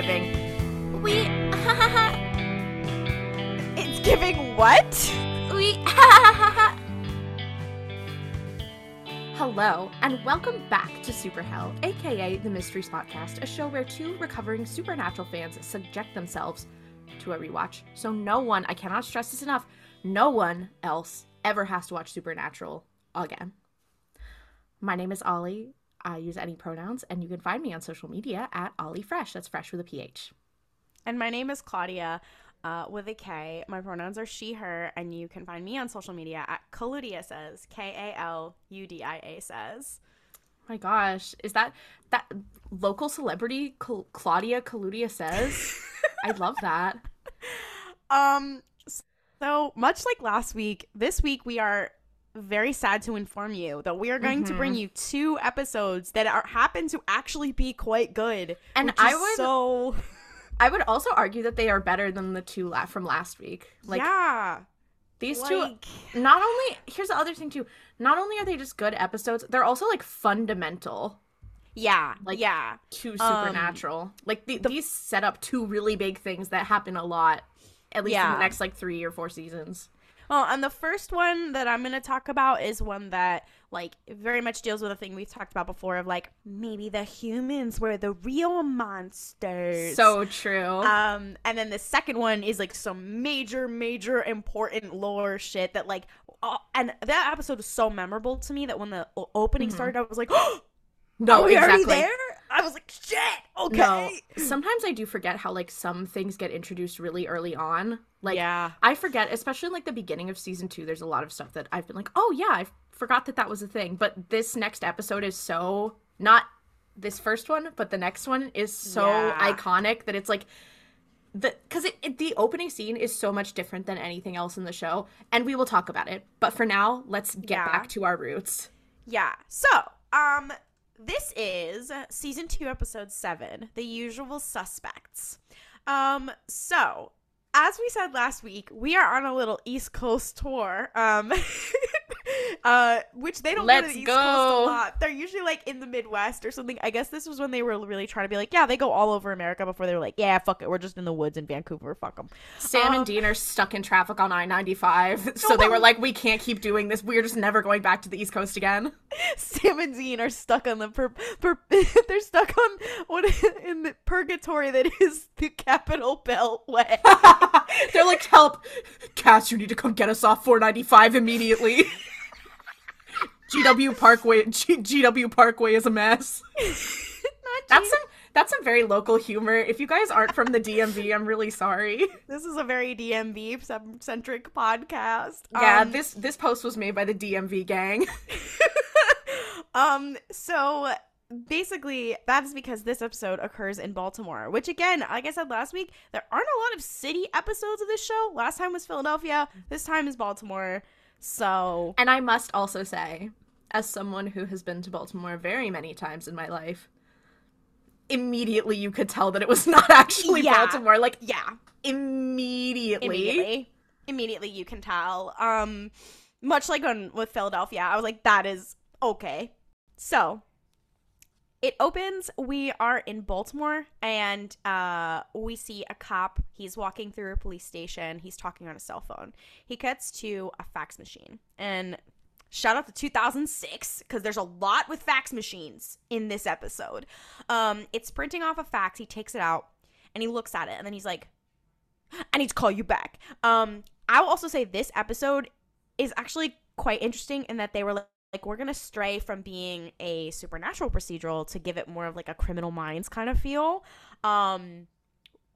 giving. We. It's giving what? we. Hello, and welcome back to Super Hell, aka the Mystery Spotcast, a show where two recovering supernatural fans subject themselves to a rewatch. So no one, I cannot stress this enough, no one else ever has to watch Supernatural again. My name is Ollie. I use any pronouns, and you can find me on social media at Ollie Fresh. That's fresh with a PH. And my name is Klaudia uh, with a K. My pronouns are she, her, and you can find me on social media at Kaludia says, K A L U D I A says. my gosh, is that that local celebrity Cl- Klaudia Kaludia says? I love that. Um, so much like last week, this week we are very sad to inform you that we are going to bring you two episodes that are happen to actually be quite good. And I would- so I would also argue that they are better than the two la- from last week. Like yeah, these like, two not only here's the other thing too. Not only are they just good episodes, they're also like fundamental yeah, Like- yeah. to Um, supernatural. like the, these set up two really big things that happen a lot at least in the next like 3 or 4 seasons. Well, and the first one that I'm going to talk about is one that, like, very much deals with a thing we've talked about before of, like, maybe the humans were the real monsters. So true. um, and then the second one is, like, some major, major important lore shit that, like, uh, and that episode was so memorable to me that when the opening started, I was like, oh, no, we exactly. already there? I was like, shit, okay. No, sometimes I do forget how like some things get introduced really early on. Like Yeah. I forget, especially in, like the beginning of season two. There's a lot of stuff that I've been like, oh yeah, I forgot that that was a thing. But this next episode is so not this first one, but the next one is so Yeah. iconic that it's like the because it, it the opening scene is so much different than anything else in the show, and we will talk about it. But for now, let's get Yeah. back to our roots. Yeah. So, um, this is season two, episode seven, The Usual Suspects. Um, so as we said last week, we are on a little East Coast tour. Um, uh, which they don't go to the East go. Coast a lot. They're usually like in the Midwest or something. I guess this was when they were really trying to be like, yeah, they go all over America before they were like, yeah, fuck it, we're just in the woods in Vancouver, fuck them. Sam Um, and Dean are stuck in traffic on I 95. So they were like, we can't keep doing this. We're just never going back to the East Coast again. Sam and Dean are stuck on the per, per they're stuck on what in the purgatory that is the Capital Beltway. They're like, help. Cas, you need to come get us off 495 immediately. GW Parkway G- GW Parkway is a mess. That's some that's some very local humor. If you guys aren't from the DMV, I'm really sorry. this is a very DMV centric podcast. Yeah, Um, this this post was made by the DMV gang. um so basically that is because this episode occurs in Baltimore, which again, like I said last week, there aren't a lot of city episodes of this show. Last time was Philadelphia, this time is Baltimore. So, And I must also say, as someone who has been to Baltimore very many times in my life, immediately you could tell that it was not actually Yeah. Baltimore. Like yeah, immediately. immediately immediately you can tell um much like on with philadelphia i was like that is okay so it opens we are in baltimore and uh we see a cop. He's walking through a police station. He's talking on a cell phone. He cuts to a fax machine. And shout out to 2006 because there's a lot with fax machines in this episode. Um it's printing off a fax. He takes it out and he looks at it and then he's like I need to call you back. Um, I will also say this episode is actually quite interesting in that they were like, like we're gonna stray from being a supernatural procedural to give it more of like a criminal minds kind of feel. Um,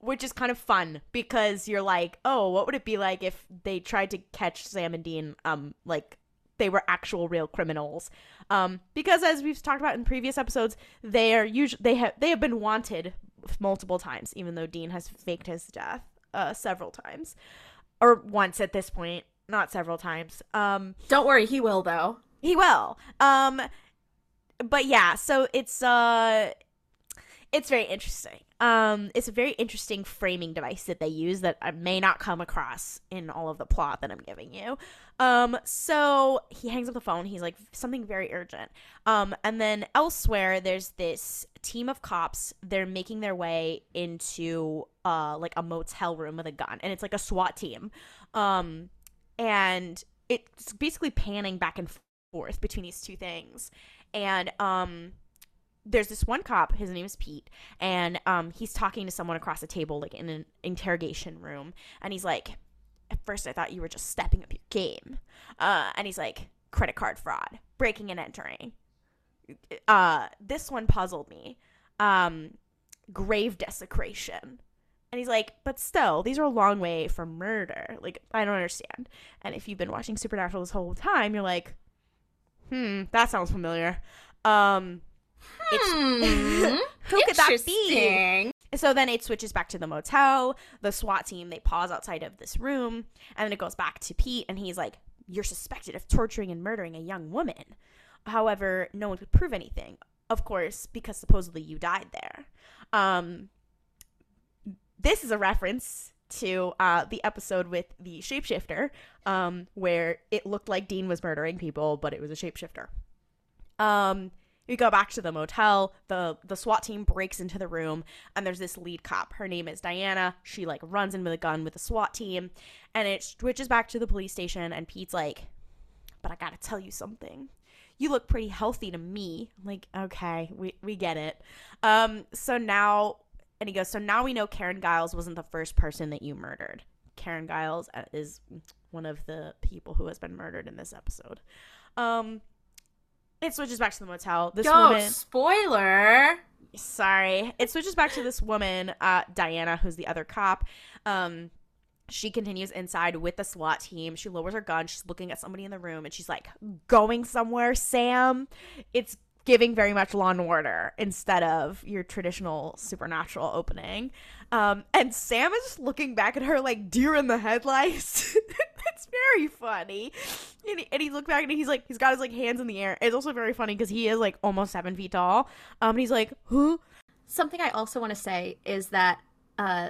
which is kind of fun because you're like, oh, what would it be like if they tried to catch Sam and Dean, um, like they were actual real criminals? Um, because as we've talked about in previous episodes, they are usually they have they have been wanted multiple times, even though Dean has faked his death uh, several times, or once at this point, not several times. Um, Don't worry, he will though. He will. Um, but yeah, so it's uh, it's very interesting. Um, it's a very interesting framing device that they use that I may not come across in all of the plot that I'm giving you. Um, so he hangs up the phone. He's like something very urgent. Um, and then elsewhere, there's this team of cops. They're making their way into uh like a motel room with a gun, and it's like a SWAT team. Um, and it's basically panning back and forth between these two things, and um there's this one cop his name is pete and um he's talking to someone across the table like in an interrogation room. And he's like at first i thought you were just stepping up your game. Uh and he's like credit card fraud breaking and entering. Uh this one puzzled me. Um grave desecration. And he's like but still these are a long way from murder. Like i don't understand. And if you've been watching supernatural this whole time you're like hmm that sounds familiar um Hmm. who could that be? So then it switches back to the motel. The SWAT team they pause outside of this room, and then it goes back to Pete, and he's like, "You're suspected of torturing and murdering a young woman. However, no one could prove anything, of course, because supposedly you died there." Um, this is a reference to uh, the episode with the shapeshifter, um, where it looked like Dean was murdering people, but it was a shapeshifter. Um, we go back to the motel. The the SWAT team breaks into the room and there's this lead cop. Her name is Diana. She like runs in with a gun with the SWAT team and it switches back to the police station and Pete's like, "But I got to tell you something. You look pretty healthy to me." I'm like, "Okay, we we get it." Um so now and he goes, "So now we know Karen Giles wasn't the first person that you murdered. Karen Giles uh, is one of the people who has been murdered in this episode." Um it switches back to the motel. This Yo, woman spoiler. sorry it switches back to this woman uh diana who's the other cop um she continues inside with the SWAT team. She lowers her gun. She's looking at somebody in the room and she's like, going somewhere, Sam. It's giving very much Law and Order instead of your traditional supernatural opening. Um, and Sam is just looking back at her like deer in the headlights. it's very funny. And he, and he looked back and he's like, he's got his like hands in the air. It's also very funny because he is like almost seven feet tall. Um, and he's like, who? Something I also want to say is that uh,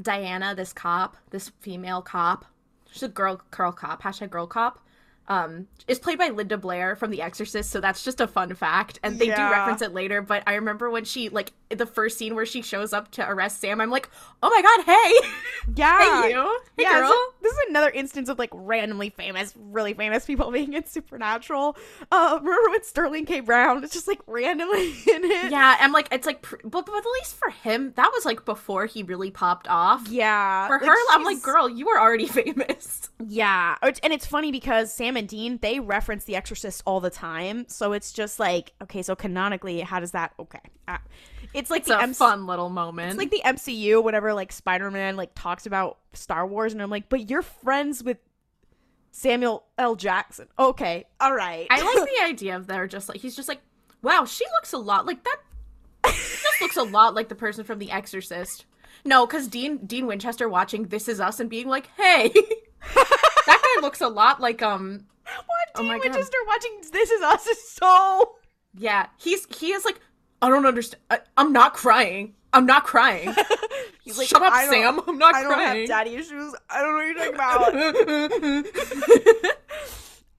Diana, this cop, this female cop, she's a girl, girl cop, hashtag girl cop, um, is played by Linda Blair from The Exorcist. So that's just a fun fact, and they do reference it later. But I remember when she like the first scene where she shows up to arrest Sam. I'm like, oh my god, hey, Yeah. hey you, hey yeah, girl. so this is another instance of like randomly famous, really famous people being in Supernatural. Uh, remember when Sterling K. Brown is just like randomly in it? yeah, I'm like, it's like, but, but at least for him, that was like before he really popped off. Yeah. For like, her, I'm like, girl, you were already famous. Yeah. And it's funny because Sam and Dean, they reference The Exorcist all the time. So it's just like, okay, so canonically, how does that, okay. Uh, it's like It's the a MC fun little moment. It's like the MCU, whenever like Spider Man like talks about Star Wars, and I'm like, but you're friends with Samuel L. Jackson. Okay, all right. I like the idea of they're just like he's just like, wow, she looks a lot like that. She just looks a lot like the person from The Exorcist. No, because Dean Dean Winchester watching This Is Us and being like, hey, that guy looks a lot like um What Oh Dean God. Winchester watching This Is Us is so. yeah he's he is like I don't understand. I, I'm not crying. I'm not crying. He's like, Shut up, I Sam. I'm not I don't crying. have daddy issues. I don't know what you're talking about.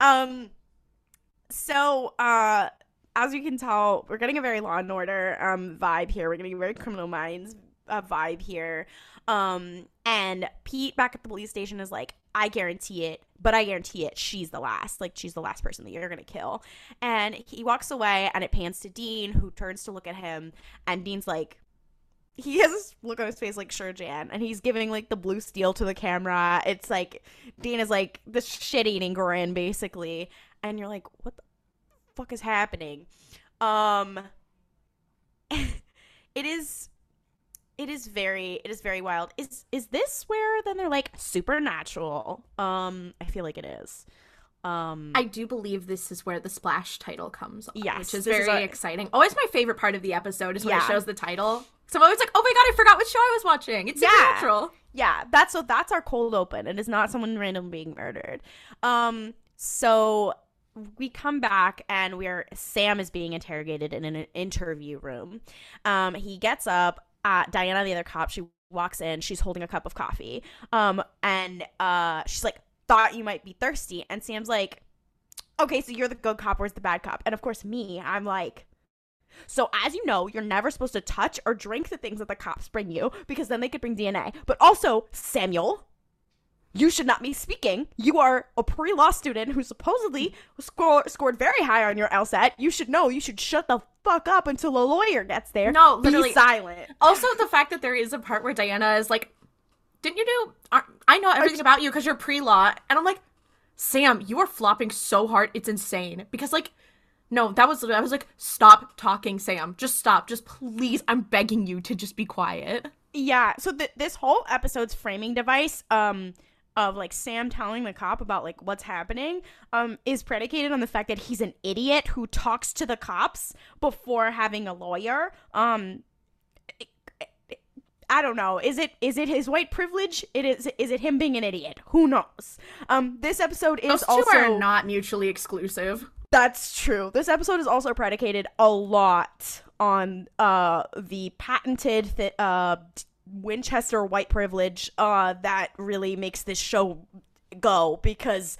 um, so uh, as you can tell, we're getting a very Law and Order um vibe here. We're getting a very Criminal Minds uh, vibe here. Um, and Pete back at the police station is like, I guarantee it, but I guarantee it, she's the last. Like, she's the last person that you're gonna kill. And he walks away, and it pans to Dean, who turns to look at him, and Dean's like, he has this look on his face like sure Jan, and he's giving like the blue steel to the camera. It's like Dean is like this shit eating grin basically, and you're like, what the fuck is happening? Um, it is, it is very, it is very wild. Is is this where then they're like supernatural? Um, I feel like it is. Um, I do believe this is where the splash title comes on, Yes, which is is very a- exciting. Always my favorite part of the episode is when Yeah. it shows the title. So I'm always like, oh my god, I forgot what show I was watching. It's Yeah. supernatural. yeah that's so that's our cold open it is not someone random being murdered um so we come back and we're Sam is being interrogated in an interview room. Um, he gets up. Uh, Diana, the other cop, she walks in. She's holding a cup of coffee. Um, and uh, she's like, "Thought you might be thirsty." And Sam's like, "Okay, so you're the good cop. Where's the bad cop?" And of course, me, I'm like. So, as you know, you're never supposed to touch or drink the things that the cops bring you because then they could bring DNA. But also, Samuel, you should not be speaking. You are a pre law student who supposedly score- scored very high on your LSAT. You should know. You should shut the fuck up until a lawyer gets there. No, be literally. silent. Also, the fact that there is a part where Diana is like, "Didn't you do? I- I know everything about you because you're pre-law," and I'm like, "Sam, you are flopping so hard, it's insane." Because like, no, that was I was like, "Stop talking, Sam. Just stop. Just please. I'm begging you to just be quiet." Yeah. So th- this whole episode's framing device, um, of like Sam telling the cop about like what's happening, um, is predicated on the fact that he's an idiot who talks to the cops before having a lawyer. Um, I don't know. Is it is it his white privilege? It is is it him being an idiot? Who knows? Um, this episode is Those two also are not mutually exclusive. that's true. This episode is also predicated a lot on uh the patented th- uh Winchester white privilege uh that really makes this show go because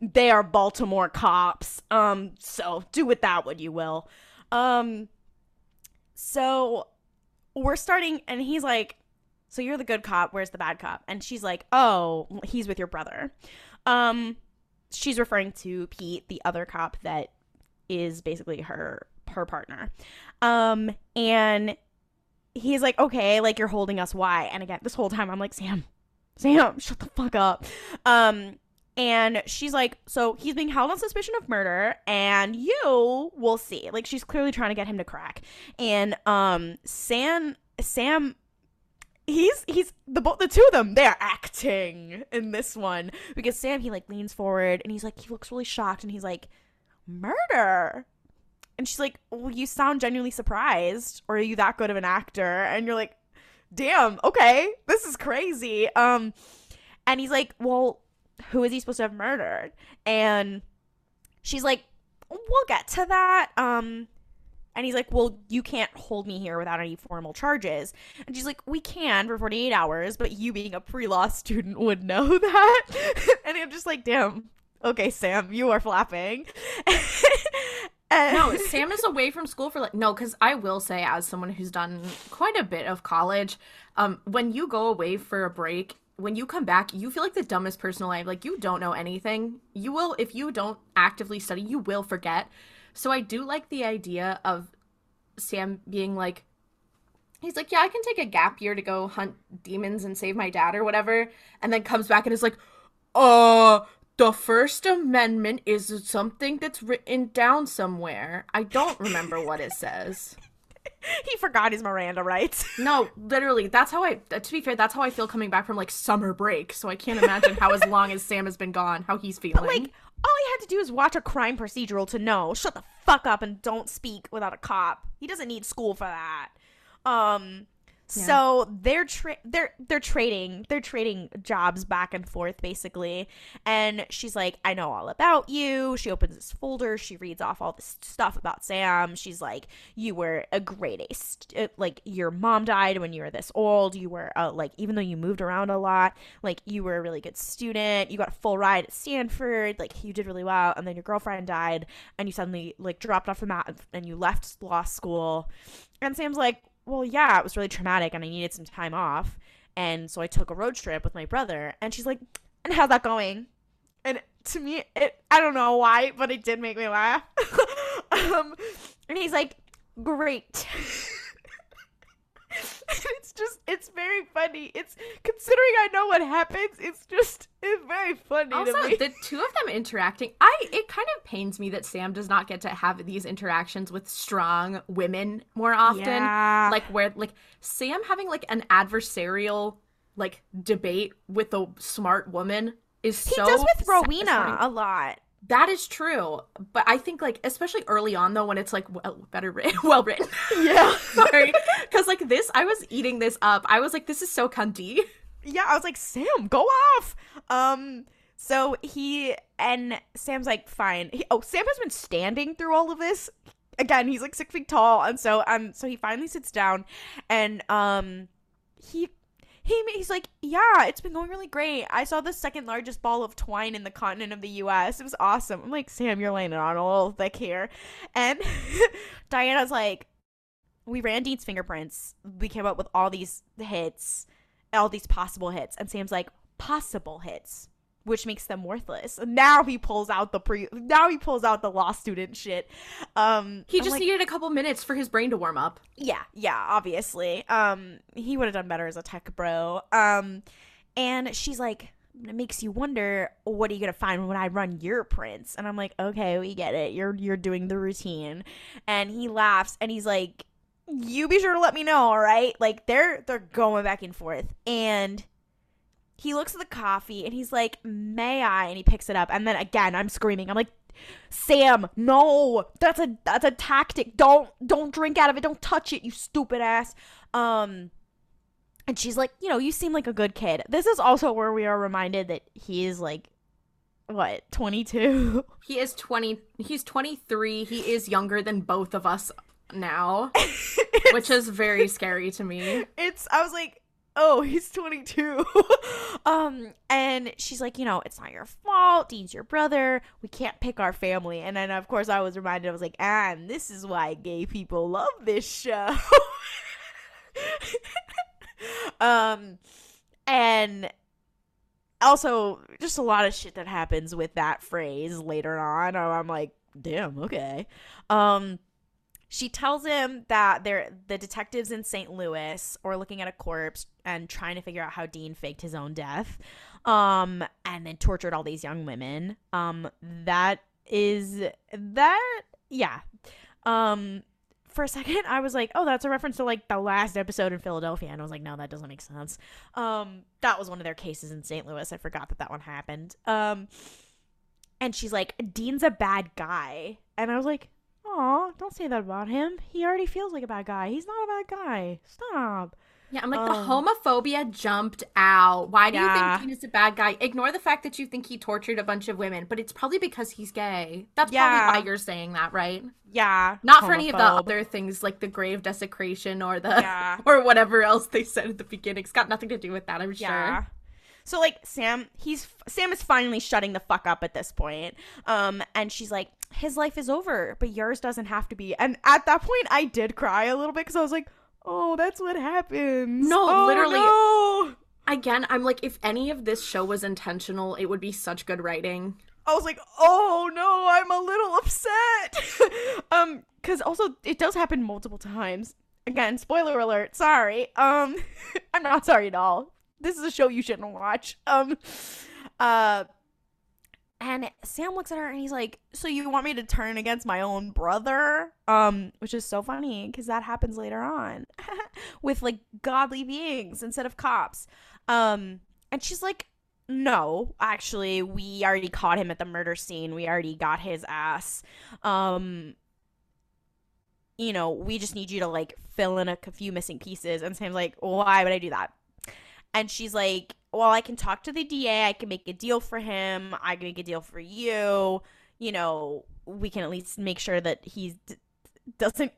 they are Baltimore cops. Um so do with that what you will. Um so we're starting and he's like so you're the good cop, where's the bad cop? And she's like, "Oh, he's with your brother." Um she's referring to Pete, the other cop that is basically her her partner. Um and he's like, "Okay, like you're holding us why?" And again, this whole time I'm like, "Sam, Sam, shut the fuck up." Um and she's like, "So he's being held on suspicion of murder and you will see." Like she's clearly trying to get him to crack. And um Sam Sam he's he's the both the two of them they're acting in this one because sam he like leans forward and he's like he looks really shocked and he's like murder and she's like well you sound genuinely surprised or are you that good of an actor and you're like damn okay this is crazy um and he's like well who is he supposed to have murdered and she's like we'll get to that um and he's like, Well, you can't hold me here without any formal charges. And she's like, We can for 48 hours, but you being a pre law student would know that. and I'm just like, Damn, okay, Sam, you are flapping. No, Sam is away from school for like no, because I will say, as someone who's done quite a bit of college, um, when you go away for a break, when you come back, you feel like the dumbest person alive. Like you don't know anything. You will, if you don't actively study, you will forget. So I do like the idea of Sam being like, he's like, yeah, I can take a gap year to go hunt demons and save my dad or whatever, and then comes back and is like, uh, the First Amendment is something that's written down somewhere. I don't remember what it says. he forgot his Miranda rights. No, literally, that's how I. To be fair, that's how I feel coming back from like summer break. So I can't imagine how as long as Sam has been gone, how he's feeling. like, all he had to do is watch a crime procedural to know. Shut the fuck up and don't speak without a cop. He doesn't need school for that. Um so they're tra- they're they're trading they're trading jobs back and forth basically. And she's like i know all about you. She opens this folder. She reads off all this stuff about sam. She's like you were a great ace. like your mom died when you were this old. You were uh, like even though you moved around a lot like you were a really good student. You got a full ride at stanford. Like you did really well. And then your girlfriend died and you suddenly like dropped off the mat and you left law school. And sam's like well, yeah, it was really traumatic and I needed some time off. And so I took a road trip with my brother. And she's like, and how's that going? And to me, it, I don't know why, but it did make me laugh. um, and he's like, great. just, it's very funny. It's considering I know what happens, it's just, it's very funny also, to me. the two of them interacting, I it kind of pains me that Sam does not get to have these interactions with strong women more often. Yeah. Like where like Sam having like an adversarial like debate with a smart woman is he so does with. Rowena a lot. That is true, but I think like especially early on though when it's like well better written, well written. Yeah. Sorry, because like this, I was eating this up. I was like, this is so cunty. yeah, I was like, Sam, go off. Um, So he and Sam's like, fine. He, oh, Sam has been standing through all of this. Again, he's like six feet tall, and so um, so he finally sits down, and um, he he he's like, yeah, it's been going really great. I saw the second largest ball of twine in the continent of the U.S. It was awesome. I'm like, Sam, you're laying it on a little thick here, and Diana's like, we ran Dean's fingerprints. We came up with all these hits, all these possible hits, and Sam's like, possible hits which makes them worthless. Now he pulls out the pre now he pulls out the law student shit. Um He I'm just like, needed a couple minutes for his brain to warm up. Yeah, yeah, obviously. Um he would have done better as a tech bro. Um and she's like it makes you wonder what are you gonna find when I run your prints? And I'm like, okay, we get it. You're you're doing the routine. And he laughs and he's like, You be sure to let me know, all right? Like they're they're going back and forth. And he looks at the coffee and he's like, "May I?" And he picks it up. And then again, I'm screaming. I'm like, "Sam, no! That's a that's a tactic. Don't don't drink out of it. Don't touch it, you stupid ass." Um and she's like, "You know, you seem like a good kid." This is also where we are reminded that he is like what, 22? He is 20 he's 23. He is younger than both of us now, which is very scary to me. it's I was like, oh, he's 22. um, and she's like, you know, it's not your fault. Dean's your brother. We can't pick our family. And then of course I was reminded, I was like, and this is why gay people love this show. um, and also just a lot of shit that happens with that phrase later on. I'm like, damn, okay. Um she tells him that they're the detectives in St. Louis are looking at a corpse and trying to figure out how Dean faked his own death, um, and then tortured all these young women. Um, that is that, yeah. Um, for a second, I was like, oh, that's a reference to like the last episode in Philadelphia, and I was like, no, that doesn't make sense. Um, that was one of their cases in St. Louis. I forgot that that one happened. Um, and she's like, Dean's a bad guy, and I was like, Aw, don't say that about him. He already feels like a bad guy. He's not a bad guy. Stop. Yeah, I'm like Um, the homophobia jumped out. Why do you think is a bad guy? Ignore the fact that you think he tortured a bunch of women, but it's probably because he's gay. That's Yeah. probably why you're saying that, right? Yeah. Not for any of the other things like the grave desecration or the Yeah. or whatever else they said at the beginning. It's got nothing to do with that, I'm Yeah. sure. So like Sam, he's Sam is finally shutting the fuck up at this point. Um, and she's like, his life is over, but yours doesn't have to be. And at that point, I did cry a little bit because I was like, oh, that's what happens. No, Oh, literally. no. Again, I'm like, if any of this show was intentional, it would be such good writing. I was like, oh no, I'm a little upset. um, because also it does happen multiple times. Again, spoiler alert. Sorry. Um, I'm not sorry at all. This is a show you shouldn't watch. Um, uh, and Sam looks at her and he's like, "So you want me to turn against my own brother?" Um, which is so funny because that happens later on with like godly beings instead of cops. Um, and she's like, "No, actually, we already caught him at the murder scene. We already got his ass. Um, you know, we just need you to like fill in a few missing pieces." And Sam's like, "Why would I do that?" And she's like, well, I can talk to the DA. I can make a deal for him. I can make a deal for you. You know, we can at least make sure that he d- doesn't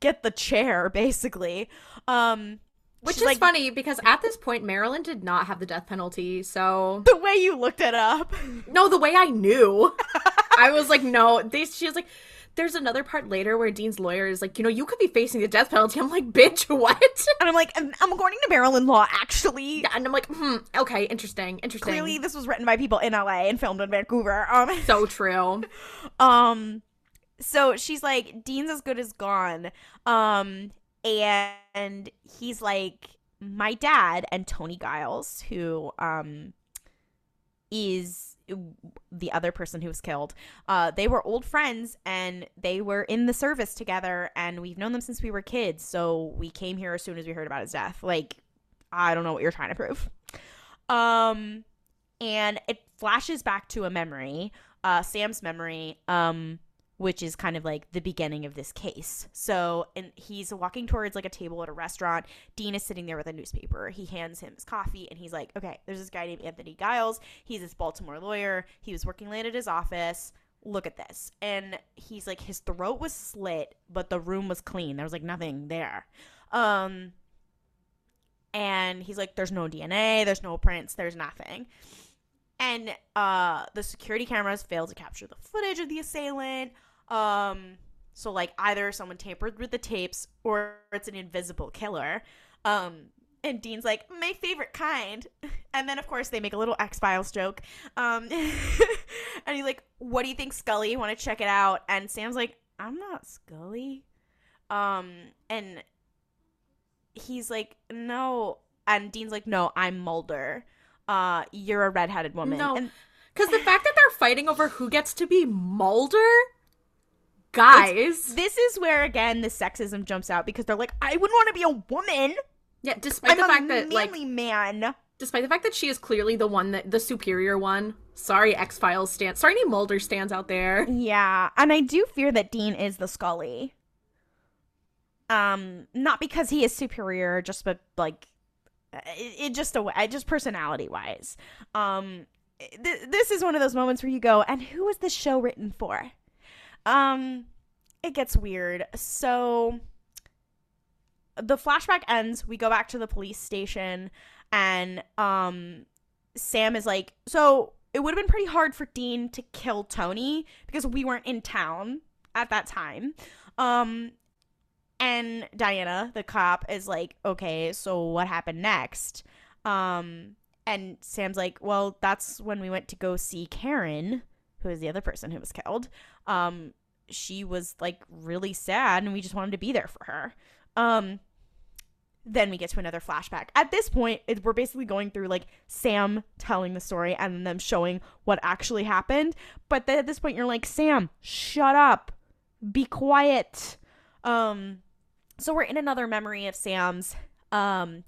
get the chair, basically. Um, Which is like, funny because at this point, Maryland did not have the death penalty. So, The way you looked it up. no, the way I knew, I was like, no. They, she was like, there's another part later where Dean's lawyer is like, you know, you could be facing the death penalty. I'm like, bitch, what? And I'm like, "Um, I'm according to Maryland law, actually. Yeah, and I'm like, hmm, okay, interesting, interesting. Clearly, this was written by people in LA and filmed in Vancouver. Um, so true. Um so she's like Dean's as good as gone. Um and he's like my dad and Tony Giles who um is the other person who was killed. Uh they were old friends and they were in the service together and we've known them since we were kids. So we came here as soon as we heard about his death. Like I don't know what you're trying to prove. Um and it flashes back to a memory uh Sam's memory um which is kind of like the beginning of this case. So, and he's walking towards like a table at a restaurant. Dean is sitting there with a newspaper. He hands him his coffee and he's like, okay, there's this guy named Anthony Giles. He's this Baltimore lawyer. He was working late at his office. Look at this. And he's like, his throat was slit, but the room was clean. There was like nothing there. Um, and he's like, there's no DNA, there's no prints, there's nothing. And uh, the security cameras failed to capture the footage of the assailant. Um, so like either someone tampered with the tapes or it's an invisible killer. Um, and Dean's like, my favorite kind. And then, of course, they make a little X Files joke. Um, and he's like, what do you think, Scully? Want to check it out? And Sam's like, I'm not Scully. Um, and he's like, no. And Dean's like, no, I'm Mulder. Uh, you're a redheaded woman. No. And Because the fact that they're fighting over who gets to be Mulder, guys. this is where, again, the sexism jumps out because they're like, I wouldn't want to be a woman. Yeah, despite I'm the fact that like man. despite the fact that she is clearly the one that the superior one. Sorry, X Files stands. Sorry, any Mulder stands out there. Yeah, and I do fear that Dean is the Scully. Um, not because he is superior, just but like, it, it just a just personality wise. Um, th- this is one of those moments where you go, and who was this show written for? Um, it gets weird. So the flashback ends. We go back to the police station, and um, Sam is like, so it would have been pretty hard for Dean to kill Tony because we weren't in town at that time. Um, and Diana, the cop, is like, okay, so what happened next? Um, and Sam's like, well, that's when we went to go see Karen, who is the other person who was killed. Um, she was like really sad, and we just wanted to be there for her. Um, then we get to another flashback. At this point, it, we're basically going through like Sam telling the story and them showing what actually happened. But then at this point, you're like, Sam, shut up, be quiet. Um, so we're in another memory of Sam's. Um,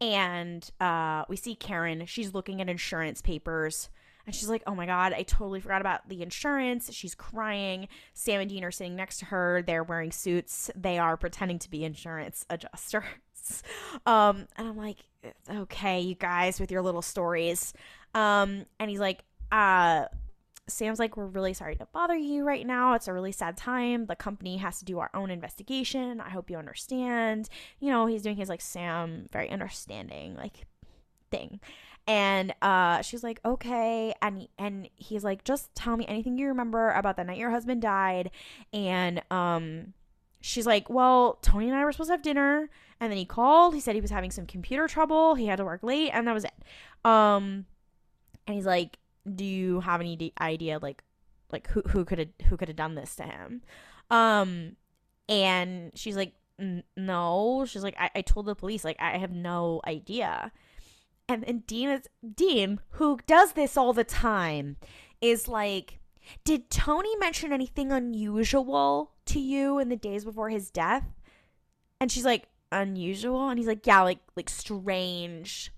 and uh, we see Karen. She's looking at insurance papers. And she's like, oh my God, I totally forgot about the insurance. She's crying. Sam and Dean are sitting next to her. They're wearing suits. They are pretending to be insurance adjusters. Um, and I'm like, okay, you guys with your little stories. Um, and he's like, uh, Sam's like, we're really sorry to bother you right now. It's a really sad time. The company has to do our own investigation. I hope you understand. You know, he's doing his like Sam, very understanding, like thing. And uh, she's like, okay. And and he's like, just tell me anything you remember about the night your husband died. And um, she's like, well, Tony and I were supposed to have dinner. And then he called. He said he was having some computer trouble. He had to work late, and that was it. Um, and he's like, do you have any idea like like who who could have who could have done this to him? Um and she's like no. She's like I-, I told the police like i have no idea. And then dean is dean who does this all the time is like did tony mention anything unusual to you in the days before his death? And she's like unusual? And he's like yeah like like strange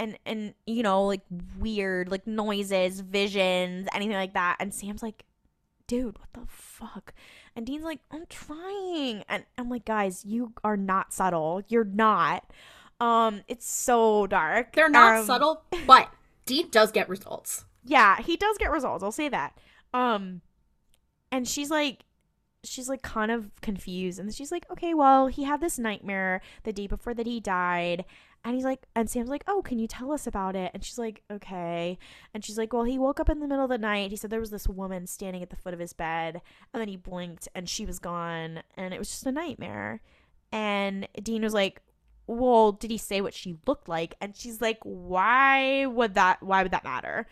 and and you know like weird like noises visions anything like that. And sam's like dude what the fuck? And dean's like i'm trying. And i'm like guys you are not subtle. You're not. Um it's so dark. They're not Um, subtle, but Dean does get results. yeah he does get results i'll say that. Um and she's like she's like kind of confused. And she's like okay well he had this nightmare the day before that he died and he's like and sam's like oh can you tell us about it? And she's like okay. And she's like well he woke up in the middle of the night. He said there was this woman standing at the foot of his bed and then he blinked and she was gone and it was just a nightmare. And dean was like well did he say what she looked like? And she's like why would that why would that matter?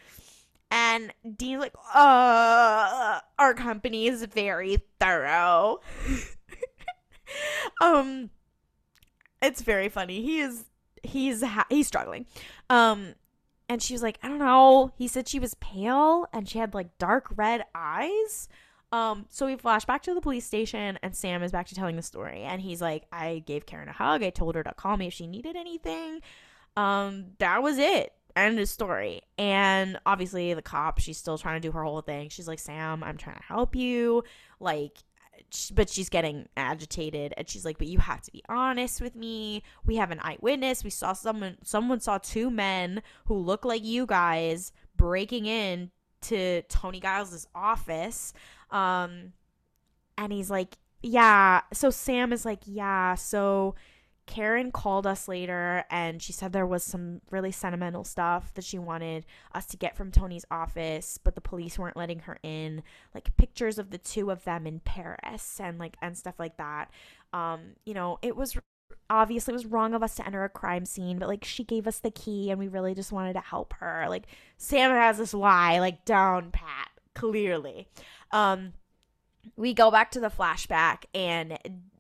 And Dean's like, uh, our company is very thorough. um, it's very funny. He is, he's, ha- he's struggling. Um, and she was like, I don't know. He said she was pale and she had like dark red eyes. Um, so we flash back to the police station and Sam is back to telling the story. And he's like, I gave Karen a hug. I told her to call me if she needed anything. Um, that was it. End of story. And obviously, the cop, she's still trying to do her whole thing. She's like, Sam, I'm trying to help you. Like, but she's getting agitated and she's like but you have to be honest with me. We have an eyewitness. We saw someone someone saw two men who look like you guys breaking in to tony giles's office. Um and he's like yeah. So sam is like yeah so Karen called us later and she said there was some really sentimental stuff that she wanted us to get from Tony's office, but the police weren't letting her in. Like pictures of the two of them in Paris and like and stuff like that. Um, you know, it was obviously it was wrong of us to enter a crime scene, but like she gave us the key and we really just wanted to help her. Like Sam has this lie like down pat, clearly. Um we go back to the flashback and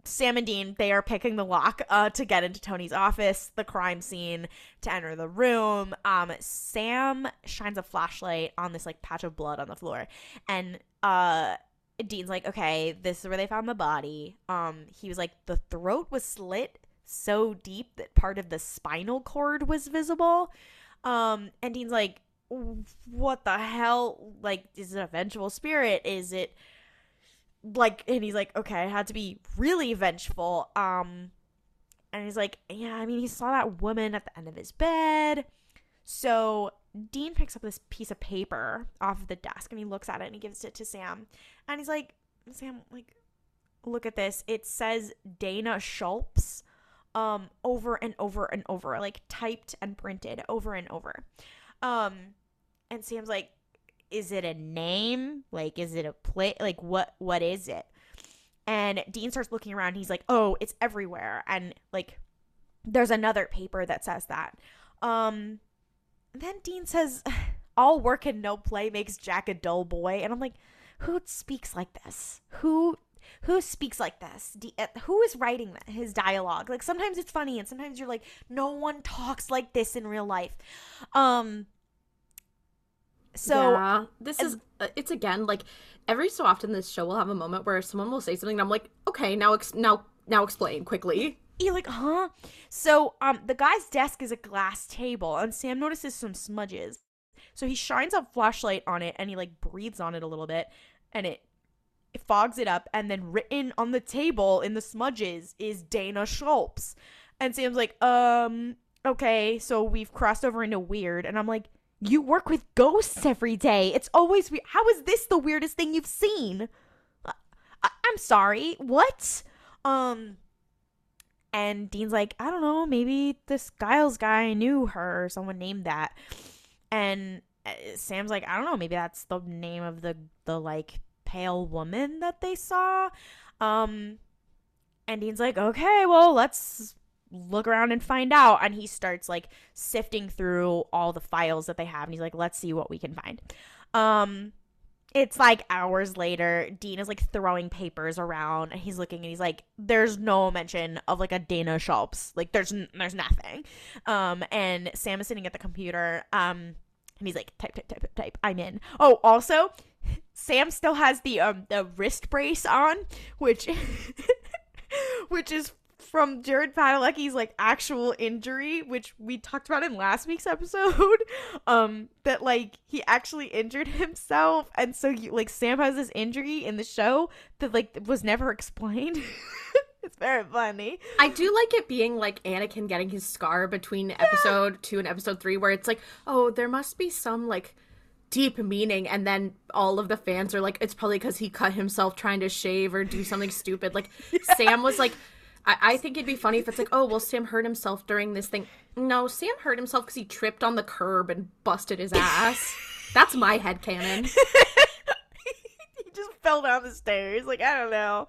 Sam and Dean, they are picking the lock uh, to get into Tony's office, the crime scene, to enter the room. Um, Sam shines a flashlight on this like patch of blood on the floor, and uh, Dean's like, "Okay, this is where they found the body." Um, he was like, "The throat was slit so deep that part of the spinal cord was visible." Um, and Dean's like, "What the hell? Like, is it a vengeful spirit? Is it?" Like and he's like okay i had to be really vengeful um and he's like yeah i mean he saw that woman at the end of his bed. So dean picks up this piece of paper off of the desk and he looks at it and he gives it to sam and he's like sam like look at this. It says dana schultz um over and over and over like typed and printed over and over. Um and sam's like is it a name? Like, is it a play? Like, what what is it? And Dean starts looking around. He's like, oh, it's everywhere. And like, there's another paper that says that. Um, then Dean says, all work and no play makes Jack a dull boy. And I'm like, who speaks like this? Who who speaks like this? Uh, who is writing his dialogue? Like sometimes it's funny and sometimes you're like no one talks like this in real life. Um so yeah, this is uh, it's again like every so often this show will have a moment where someone will say something and I'm like, okay, now ex- now now explain quickly. You're like, huh? So um the guy's desk is a glass table and Sam notices some smudges. So he shines a flashlight on it and he like breathes on it a little bit and it it fogs it up and then written on the table in the smudges is Dana Schultz. And Sam's like, um, okay, so we've crossed over into weird. And I'm like, you work with ghosts every day. It's always weird. How is this the weirdest thing you've seen? I- I'm sorry. What? Um and Dean's like, I don't know, maybe this Giles guy knew her someone named that. And uh, Sam's like, I don't know, maybe that's the name of the the like pale woman that they saw. Um and Dean's like, okay, well, let's look around and find out and he starts like sifting through all the files that they have and he's like let's see what we can find. Um it's like hours later. Dean is like throwing papers around and he's looking and he's like there's no mention of like a dana schultz. Like there's there's nothing. Um and sam is sitting at the computer um and he's like type type type type. I'm in. Oh also sam still has the um the wrist brace on which which is from Jared Padalecki's like actual injury, which we talked about in last week's episode. um, that like he actually injured himself, and so you, like Sam has this injury in the show that like was never explained. it's very funny. I do like it being like Anakin getting his scar between episode yeah. two and episode three, where it's like, oh, there must be some like deep meaning and then all of the fans are like it's probably because he cut himself trying to shave or do something stupid like yeah. sam was like I, I think it'd be funny if it's like, oh, well, Sam hurt himself during this thing. No, Sam hurt himself because he tripped on the curb and busted his ass. That's my head canon. he just fell down the stairs. Like, I don't know.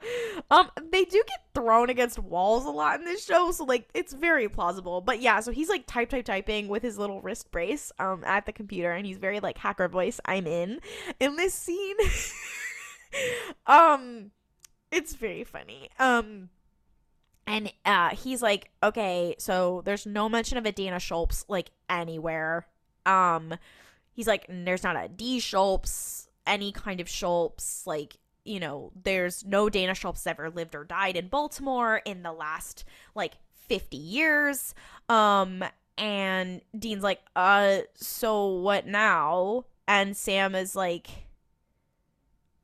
Um, they do get thrown against walls a lot in this show, so like it's very plausible. But yeah, so he's like type type typing with his little wrist brace um at the computer and he's very like hacker voice, I'm in in this scene. um it's very funny. Um and uh, he's like, okay, so there's no mention of a Dana Schultz like anywhere. Um, he's like, there's not a D Schultz, any kind of Schultz. Like, you know, there's no Dana Schultz ever lived or died in Baltimore in the last like 50 years. Um, and Dean's like, uh, so what now? And Sam is like,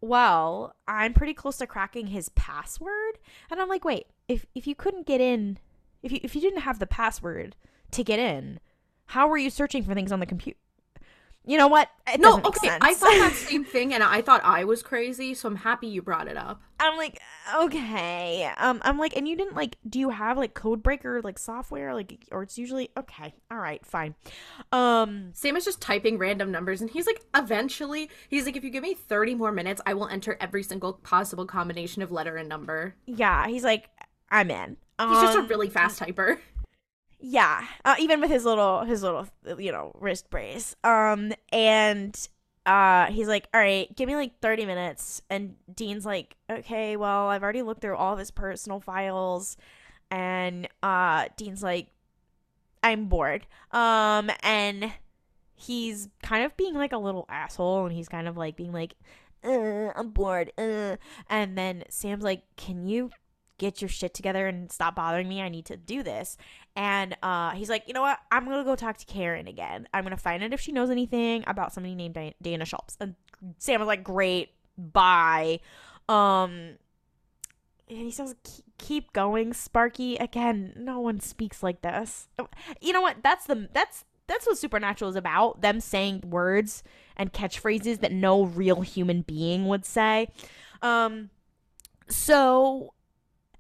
well, I'm pretty close to cracking his password. And I'm like, wait, if if you couldn't get in, if you if you didn't have the password to get in, how were you searching for things on the computer? You know what? It no, okay. sense. I thought that same thing, and I thought I was crazy. So I'm happy you brought it up. I'm like, okay. Um, I'm like, and you didn't like, do you have like code breaker like software? Like, or it's usually okay. All right, fine. Um, Sam is just typing random numbers, and he's like, eventually, he's like, if you give me 30 more minutes, I will enter every single possible combination of letter and number. yeah, he's like, I'm in. He's just a Um, really fast typer. Yeah uh, even with his little his little you know wrist brace. Um and uh he's like all right give me like 30 minutes. And dean's like okay well i've already looked through all of his personal files. And uh dean's like i'm bored. Um and he's kind of being like a little asshole and he's kind of like being like uh, i'm bored uh. and then sam's like can you get your shit together and stop bothering me? I need to do this and uh, he's like, you know what? I'm gonna go talk to Karen again. I'm gonna find out if she knows anything about somebody named Dana Schultz. And Sam was like, great, bye. Um, and he says, "Keep- keep going, Sparky. Again, no one speaks like this. You know what? That's the that's that's what Supernatural is about. Them saying words and catchphrases that no real human being would say. Um, so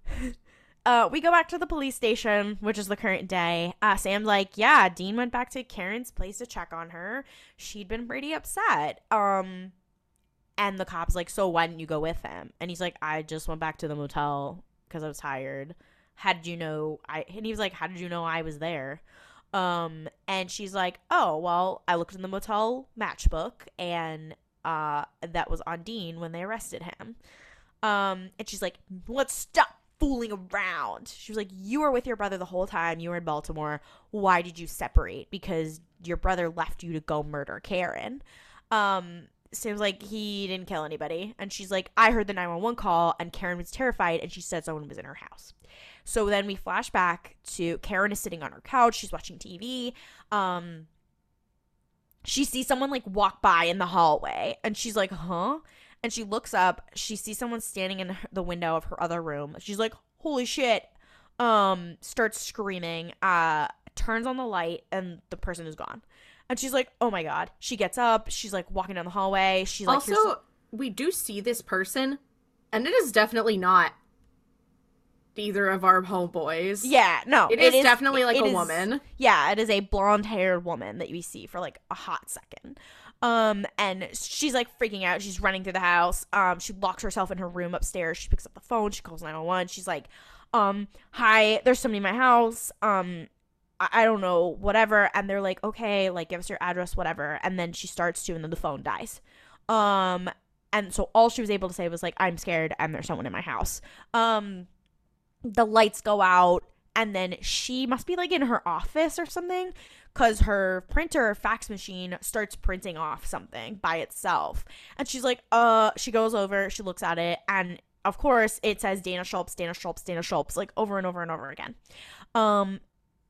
uh, we go back to the police station, which is the current day. Uh, Sam's like, yeah, Dean went back to Karen's place to check on her. She'd been pretty upset. Um, and the cop's like, so why didn't you go with him? And he's like, I just went back to the motel because I was tired. How did you know? I and he was like, how did you know I was there? Um, and she's like, oh well, I looked in the motel matchbook, and uh, that was on Dean when they arrested him. Um, and she's like, let's stop fooling around. She was like, You were with your brother the whole time. You were in Baltimore. Why did you separate? Because your brother left you to go murder Karen. Um, Sam's like, He didn't kill anybody. And she's like, I heard the 911 call, and Karen was terrified, and she said someone was in her house. So then we flash back to Karen is sitting on her couch. She's watching TV. Um, she sees someone like walk by in the hallway, and she's like, Huh? And she looks up she sees someone standing in the window of her other room. She's like holy shit. Um starts screaming uh turns on the light and the person is gone. And she's like oh my god. She gets up she's like walking down the hallway she's like also, we do see this person, and it is definitely not either of our homeboys. yeah no It is definitely like it a is- woman. yeah it is a blonde haired woman that we see for like a hot second um and she's like freaking out. She's running through the house. Um she locks herself in her room upstairs. She picks up the phone. She calls 911 she's like um hi there's somebody in my house. Um I, I don't know whatever. And they're like okay like give us your address whatever. And then she starts to and then the phone dies. Um and so all she was able to say was like i'm scared and there's someone in my house. Um the lights go out and then she must be like in her office or something because her printer or fax machine starts printing off something by itself. And she's like uh she goes over she looks at it and of course it says dana schultz dana schultz dana schultz like over and over and over again. Um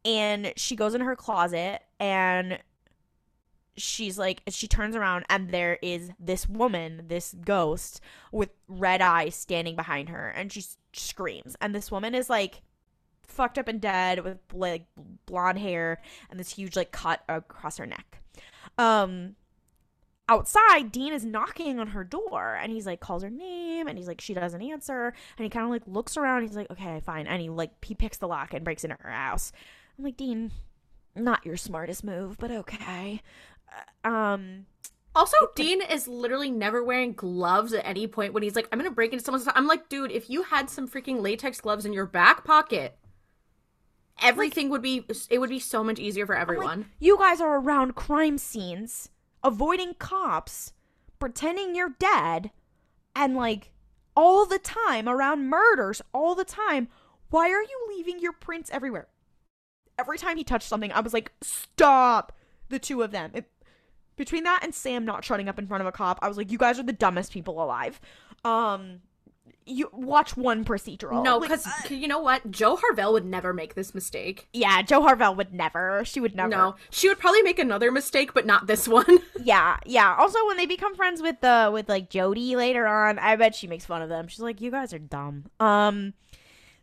and she goes in her closet and she's like she turns around and there is this woman this ghost with red eyes standing behind her and she screams. And this woman is like fucked up and dead with like blonde hair and this huge like cut across her neck. Um outside dean is knocking on her door and he's like calls her name and he's like she doesn't answer and he kind of like looks around. He's like okay fine. And he like he picks the lock and breaks into her house. I'm like dean not your smartest move but okay. Uh, um Also, Dean is literally never wearing gloves at any point when he's like, I'm gonna break into someone's I'm like, dude, if you had some freaking latex gloves in your back pocket, everything would be it would be so much easier for I'm like, everyone. you guys are around crime scenes, avoiding cops, pretending you're dead, and like all the time around murders, all the time. Why are you leaving your prints everywhere? Every time he touched something, I was like, stop! The two of them. It, between that and Sam not shutting up in front of a cop, I was like, you guys are the dumbest people alive. Um, you watch one procedural. No, Like, because uh, you know what? Jo Harvelle would never make this mistake. yeah, Jo Harvelle would never. She would never. No, she would probably make another mistake, but not this one. Yeah, yeah. Also, when they become friends with the with like Jody later on, I bet she makes fun of them. She's like, "You guys are dumb." Um,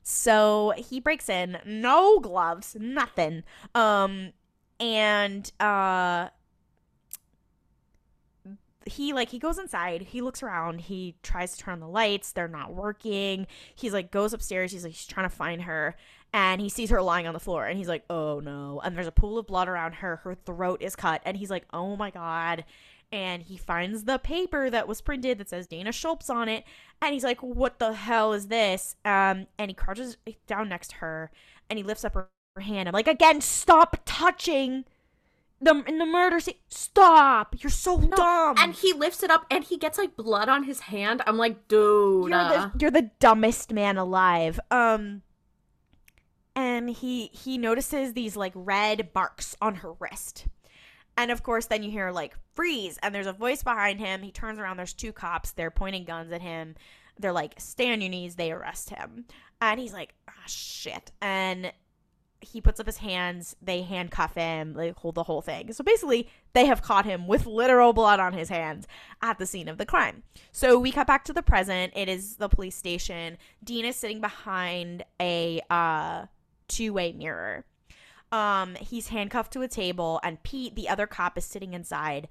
so he breaks in, no gloves, nothing. Um, and uh, he like he goes inside. He looks around. He tries to turn on the lights. They're not working. He's like goes upstairs. He's like he's trying to find her. And he sees her lying on the floor and he's like, oh no. And there's a pool of blood around her. Her throat is cut. And he's like, oh my God. And he finds the paper that was printed that says Dana Schultz on it. And he's like, what the hell is this? Um, and he crouches down next to her and he lifts up her, her hand. I'm like, again, stop touching the in the murder scene. Stop. You're so dumb. and he lifts it up and he gets like blood on his hand. I'm like, dude. you're uh, the you're the dumbest man alive. Um and he he notices these like red marks on her wrist. And of course then you hear like freeze and there's a voice behind him. He turns around there's two cops. They're pointing guns at him. They're like stay on your knees. They arrest him. And he's like ah shit. And he puts up his hands, they handcuff him, they hold the whole thing. So basically, they have caught him with literal blood on his hands at the scene of the crime. So we cut back to the present. It is the police station. Dean is sitting behind a uh, two-way mirror. Um, he's handcuffed to a table, and Pete, the other cop, is sitting inside.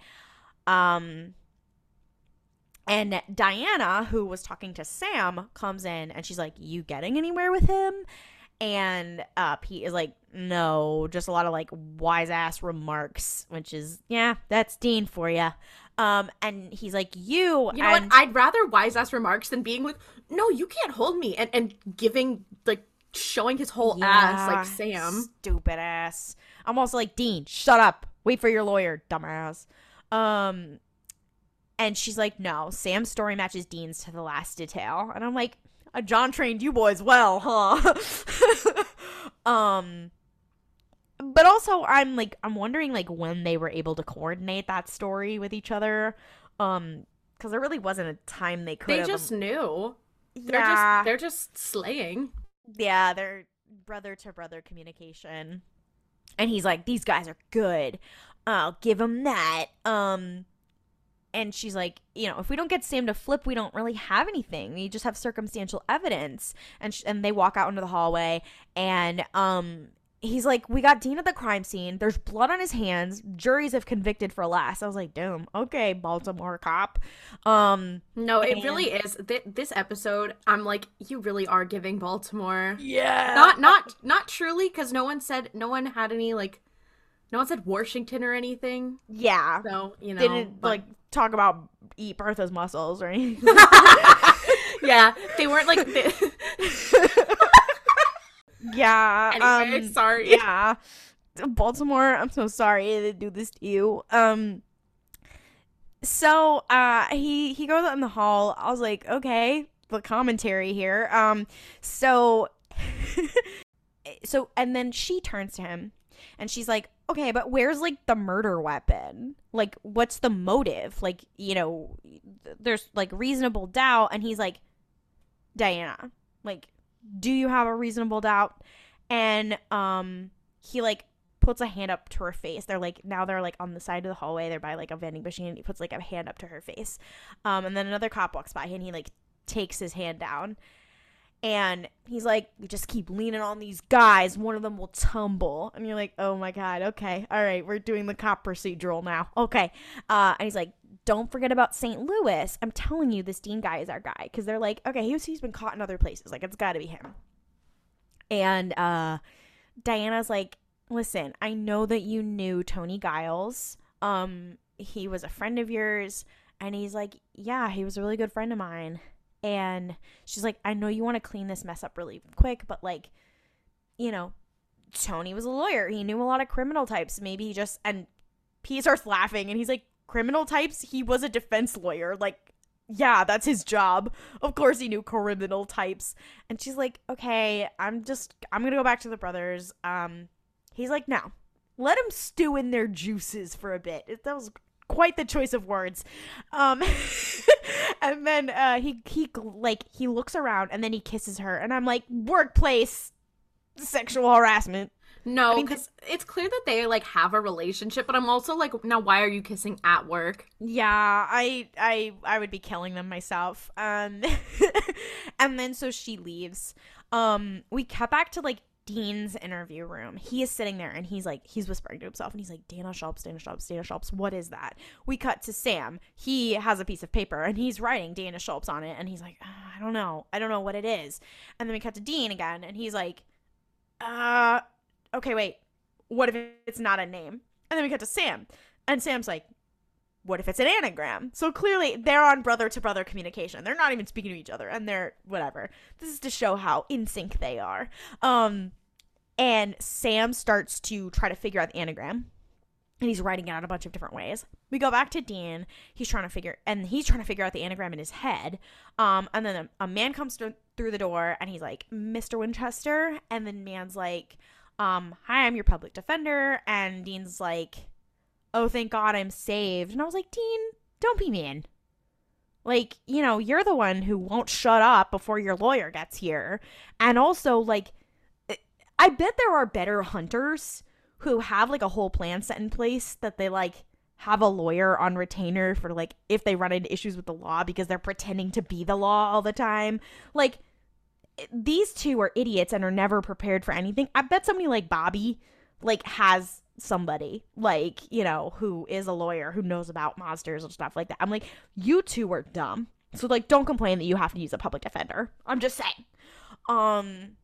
Um, and Diana, who was talking to Sam, comes in and she's like, "You getting anywhere with him?" And uh, Pete is like, "No, just a lot of like wise ass remarks," which is yeah, that's Dean for you. Um, and he's like, "You, You know and what? I'd rather wise ass remarks than being like, no, you can't hold me, and and giving like showing his whole ass like Sam. Stupid ass. I'm also like, Dean, shut up. Wait for your lawyer, dumbass. Um and she's like, no, Sam's story matches Dean's to the last detail. And I'm like, "Uh, John trained you boys well, huh? um but also I'm like I'm wondering like when they were able to coordinate that story with each other. Um because there really wasn't a time they could They just knew. They're yeah. just they're just slaying. Yeah, they're brother to brother communication. And he's like, "These guys are good. I'll give them that." Um and she's like, "You know, if we don't get Sam to flip, we don't really have anything. We just have circumstantial evidence." And sh- and they walk out into the hallway and um he's like, "We got Dean at the crime scene. There's blood on his hands. Juries have convicted for less." I was like, "Damn. Okay, Baltimore cop." Um No, it And- really is. Th- this episode, I'm like, you really are giving Baltimore. yeah. Not not not truly, because no one said no one had any like, no one said Washington or anything. yeah. So you know, didn't but- like talk about eat Bertha's Mussels or anything. yeah, they weren't like. They- yeah. anyway, um, sorry. Yeah. Baltimore, I'm so sorry to do this to you. Um so uh he he goes out in the hall. I was like, okay, the commentary here. Um so so and then she turns to him and she's like, "Okay, but where's like the murder weapon? Like what's the motive? Like, you know, there's like reasonable doubt." And he's like, "Diana, like do you have a reasonable doubt?" And um he like puts a hand up to her face. They're like now they're like on the side of the hallway. They're by like a vending machine. And he puts like a hand up to her face. Um, and then another cop walks by and he like takes his hand down. And he's like, "You just keep leaning on these guys. One of them will tumble." And you're like, "Oh my god, okay, all right, we're doing the cop procedural now, okay." Uh, and he's like, "Don't forget about St. Louis. I'm telling you, this Dean guy is our guy." Because they're like, "Okay, he's he's been caught in other places. Like, it's got to be him." And uh, Diana's like, listen, I know that you knew Tony Giles. Um, he was a friend of yours. And he's like, yeah, he was a really good friend of mine. And she's like, I know you want to clean this mess up really quick, but like, you know, Tony was a lawyer. He knew a lot of criminal types. Maybe he just, and he starts laughing and he's like, criminal types? He was a defense lawyer. Like, yeah, that's his job. Of course he knew criminal types. And she's like, okay, I'm just, I'm going to go back to the brothers. Um, he's like, no, let them stew in their juices for a bit. It, that was quite the choice of words. Um, and then uh, he he like he looks around and then he kisses her, and I'm like, workplace sexual harassment. No, I mean, because it's clear that they like have a relationship, but I'm also like, now why are you kissing at work? Yeah, I I I would be killing them myself. Um and then so she leaves. Um we cut back to like Dean's interview room. He is sitting there and he's like he's whispering to himself and he's like Dana Schultz, Dana Schultz, Dana Schultz, what is that? We cut to Sam. He has a piece of paper and he's writing Dana Schultz on it and he's like, "Ah, I don't know. I don't know what it is. And then we cut to Dean again and he's like, uh okay, wait. What if it's not a name? And then we cut to Sam. And Sam's like, what if it's an anagram? So clearly they're on brother to brother communication. They're not even speaking to each other and they're whatever. This is to show how in sync they are. Um and Sam starts to try to figure out the anagram. And he's writing it out a bunch of different ways. We go back to Dean. He's trying to figure and he's trying to figure out the anagram in his head. Um and then a, a man comes through through the door and he's like, "Mr. Winchester." And then man's like, um, "Hi, I'm your public defender." And Dean's like, oh thank god i'm saved. And i was like dean don't be mean. Like you know you're the one who won't shut up before your lawyer gets here. And also like eh, i bet there are better hunters who have like a whole plan set in place that they like have a lawyer on retainer for like if they run into issues with the law because they're pretending to be the law all the time. Like eh, these two are idiots and are never prepared for anything. I bet somebody like bobby like has somebody like you know who is a lawyer who knows about monsters and stuff like that. I'm like you two are dumb. So like don't complain that you have to use a public defender. I'm just saying. Um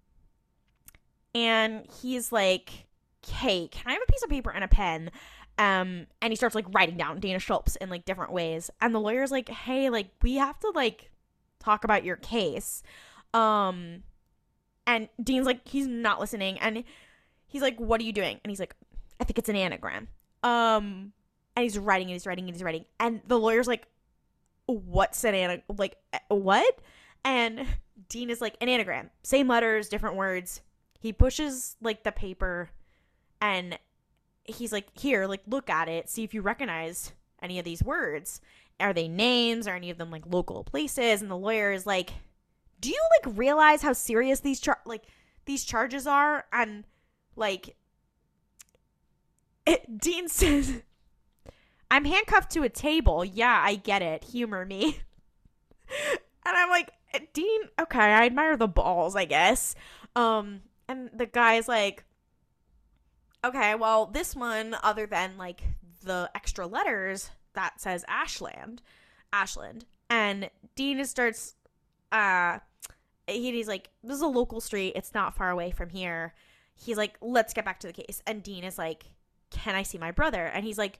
and he's like hey can i have a piece of paper and a pen? Um and he starts like writing down dana schultz in like different ways. And the lawyer's like hey like we have to like talk about your case. Um and dean's like he's not listening. And he's like what are you doing? And he's like I think it's an anagram. Um, and he's writing and he's writing and he's writing, and the lawyer's like, "What's an anagram? Like what?" And Dean is like, "An anagram, same letters, different words." He pushes like the paper, and he's like, "Here, like look at it, see if you recognize any of these words. Are they names? Are any of them like local places?" And the lawyer is like, "Do you like realize how serious these char- like these charges are?" And like it, Dean says, I'm handcuffed to a table. Yeah, I get it. Humor me. and I'm like, Dean, okay, I admire the balls, I guess. Um, and the guy's like, okay, well, this one, other than like the extra letters that says Ashland, Ashland, and Dean starts, uh, he, he's like, this is a local street. It's not far away from here. He's like, let's get back to the case. And Dean is like, can I see my brother? And he's like,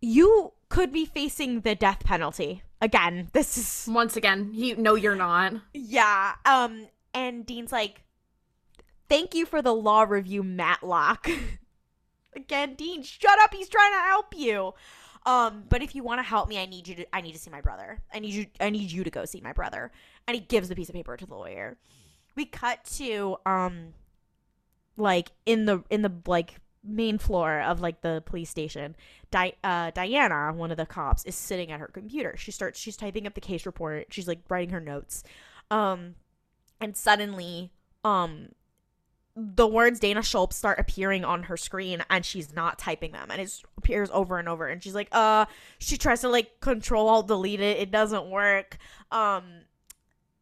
you could be facing the death penalty. Again, this is Once again, he no, you're not. yeah. Um and Dean's like, "Thank you for the law review, Matlock." Again, Dean, shut up. He's trying to help you. Um, but if you want to help me, I need you to I need to see my brother. I need you I need you to go see my brother. And he gives the piece of paper to the lawyer. We cut to um like in the in the like main floor of like the police station Di- uh, diana one of the cops is sitting at her computer. She starts she's typing up the case report. She's like writing her notes. Um and suddenly um the words dana schultz start appearing on her screen and she's not typing them. And it appears over and over. And she's like uh she tries to like control alt delete it. It doesn't work. Um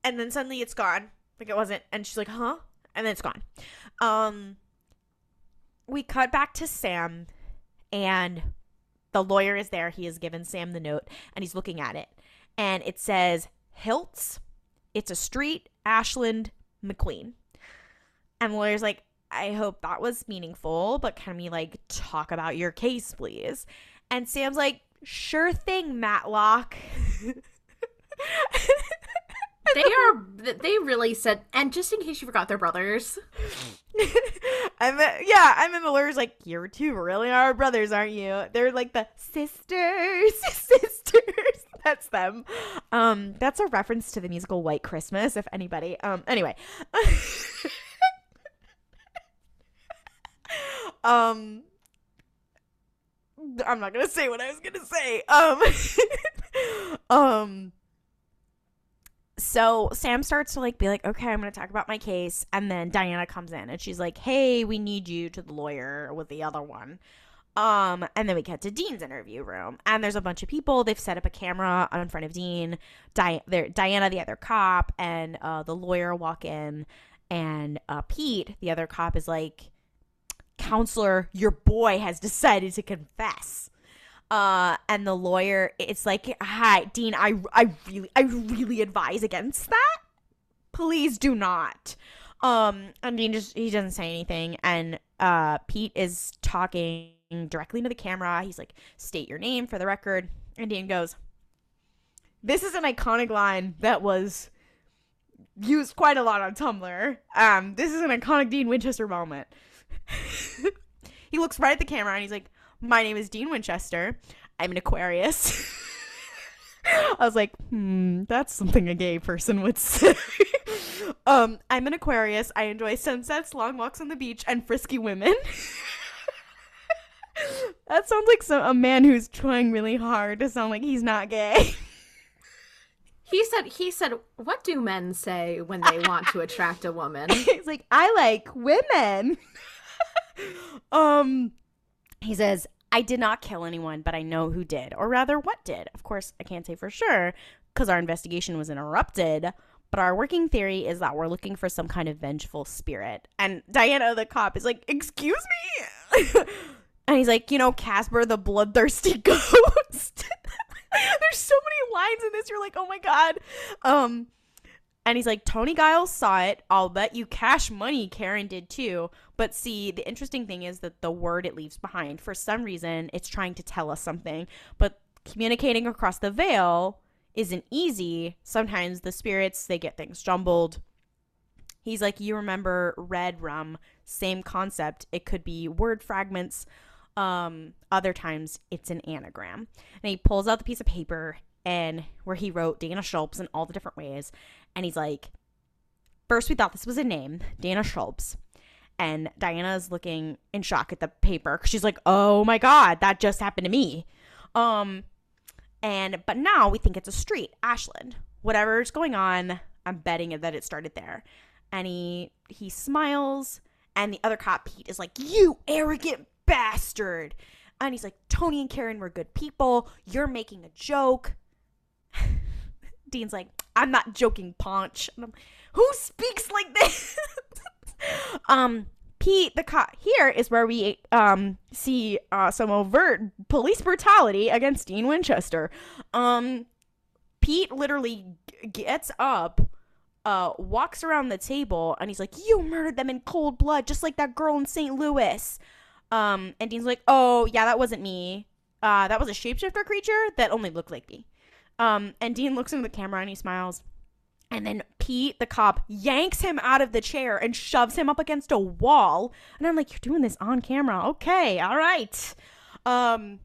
and then suddenly it's gone. Like it wasn't. And she's like huh? And then it's gone. Um we cut back to Sam and the lawyer is there. He has given Sam the note and he's looking at it. And it says Hilts. It's a street, Ashland, McQueen. And the lawyer's like, I hope that was meaningful, but can we like talk about your case, please? And Sam's like, sure thing, Matlock. They are. They really said. And just in case you forgot, they're brothers. I'm yeah, I'm in the lawyer's like, you two really are brothers, aren't you? They're like the sisters, sisters. That's them. Um, that's a reference to the musical White Christmas, if anybody. Um, anyway. um I'm not gonna say what I was gonna say. Um, um. So Sam starts to like be like, okay, I'm gonna talk about my case, and then Diana comes in and she's like, hey, we need you to the lawyer with the other one. Um, and then we get to Dean's interview room, and there's a bunch of people. They've set up a camera in front of Dean. Di- Diana, the other cop, and uh, the lawyer walk in, and uh, Pete, the other cop, is like, "Counselor, your boy has decided to confess." Uh, and the lawyer, it's like, "Hi, Dean, I, I really, I really advise against that. Please do not." Um, and Dean just he doesn't say anything, and uh, Pete is talking directly into the camera. He's like, "State your name for the record." And Dean goes, "This is an iconic line that was used quite a lot on Tumblr. Um, this is an iconic Dean Winchester moment." he looks right at the camera and he's like, "My name is Dean Winchester. I'm an Aquarius." I was like, "Hmm, that's something a gay person would say." um, I'm an Aquarius. I enjoy sunsets, long walks on the beach, and frisky women. that sounds like some, a man who's trying really hard to sound like he's not gay. He said he said, "What do men say when they want to attract a woman?" he's like, "I like women." um he says, "I did not kill anyone, but I know who did, or rather what did. Of course, I can't say for sure because our investigation was interrupted." But our working theory is that we're looking for some kind of vengeful spirit. And Diana, the cop, is like, Excuse me? And he's like, you know, Casper the bloodthirsty ghost. There's so many lines in this. You're like, oh my god. Um, and he's like, Tony Giles saw it. I'll bet you cash money Karen did too. But see, the interesting thing is that the word it leaves behind, for some reason, it's trying to tell us something. But communicating across the veil isn't easy. Sometimes the spirits, they get things jumbled. He's like, you remember red rum, same concept. It could be word fragments um, other times it's an anagram. And he pulls out the piece of paper and where he wrote Dana Schultz in all the different ways. And he's like, First, we thought this was a name, Dana Schultz. And Diana's looking in shock at the paper she's like, "Oh my god, that just happened to me." Um, and but now we think it's a street, Ashland. Whatever's going on, I'm betting that it started there. And he he smiles, and the other cop Pete is like, "You arrogant bastard. And he's like, Tony and Karen were good people. You're making a joke. Dean's like, I'm not joking, Ponch. Who speaks like this? um, Pete, the cop here is where we um see uh, some overt police brutality against Dean Winchester. Um, Pete literally gets up, uh, walks around the table, and he's like, "You murdered them in cold blood, just like that girl in St. Louis." Um, and Dean's like, oh, yeah, that wasn't me. Uh, that was a shapeshifter creature that only looked like me. Um, and Dean looks into the camera and he smiles. And then Pete, the cop, yanks him out of the chair and shoves him up against a wall. And I'm like, you're doing this on camera. Okay, all right. Um,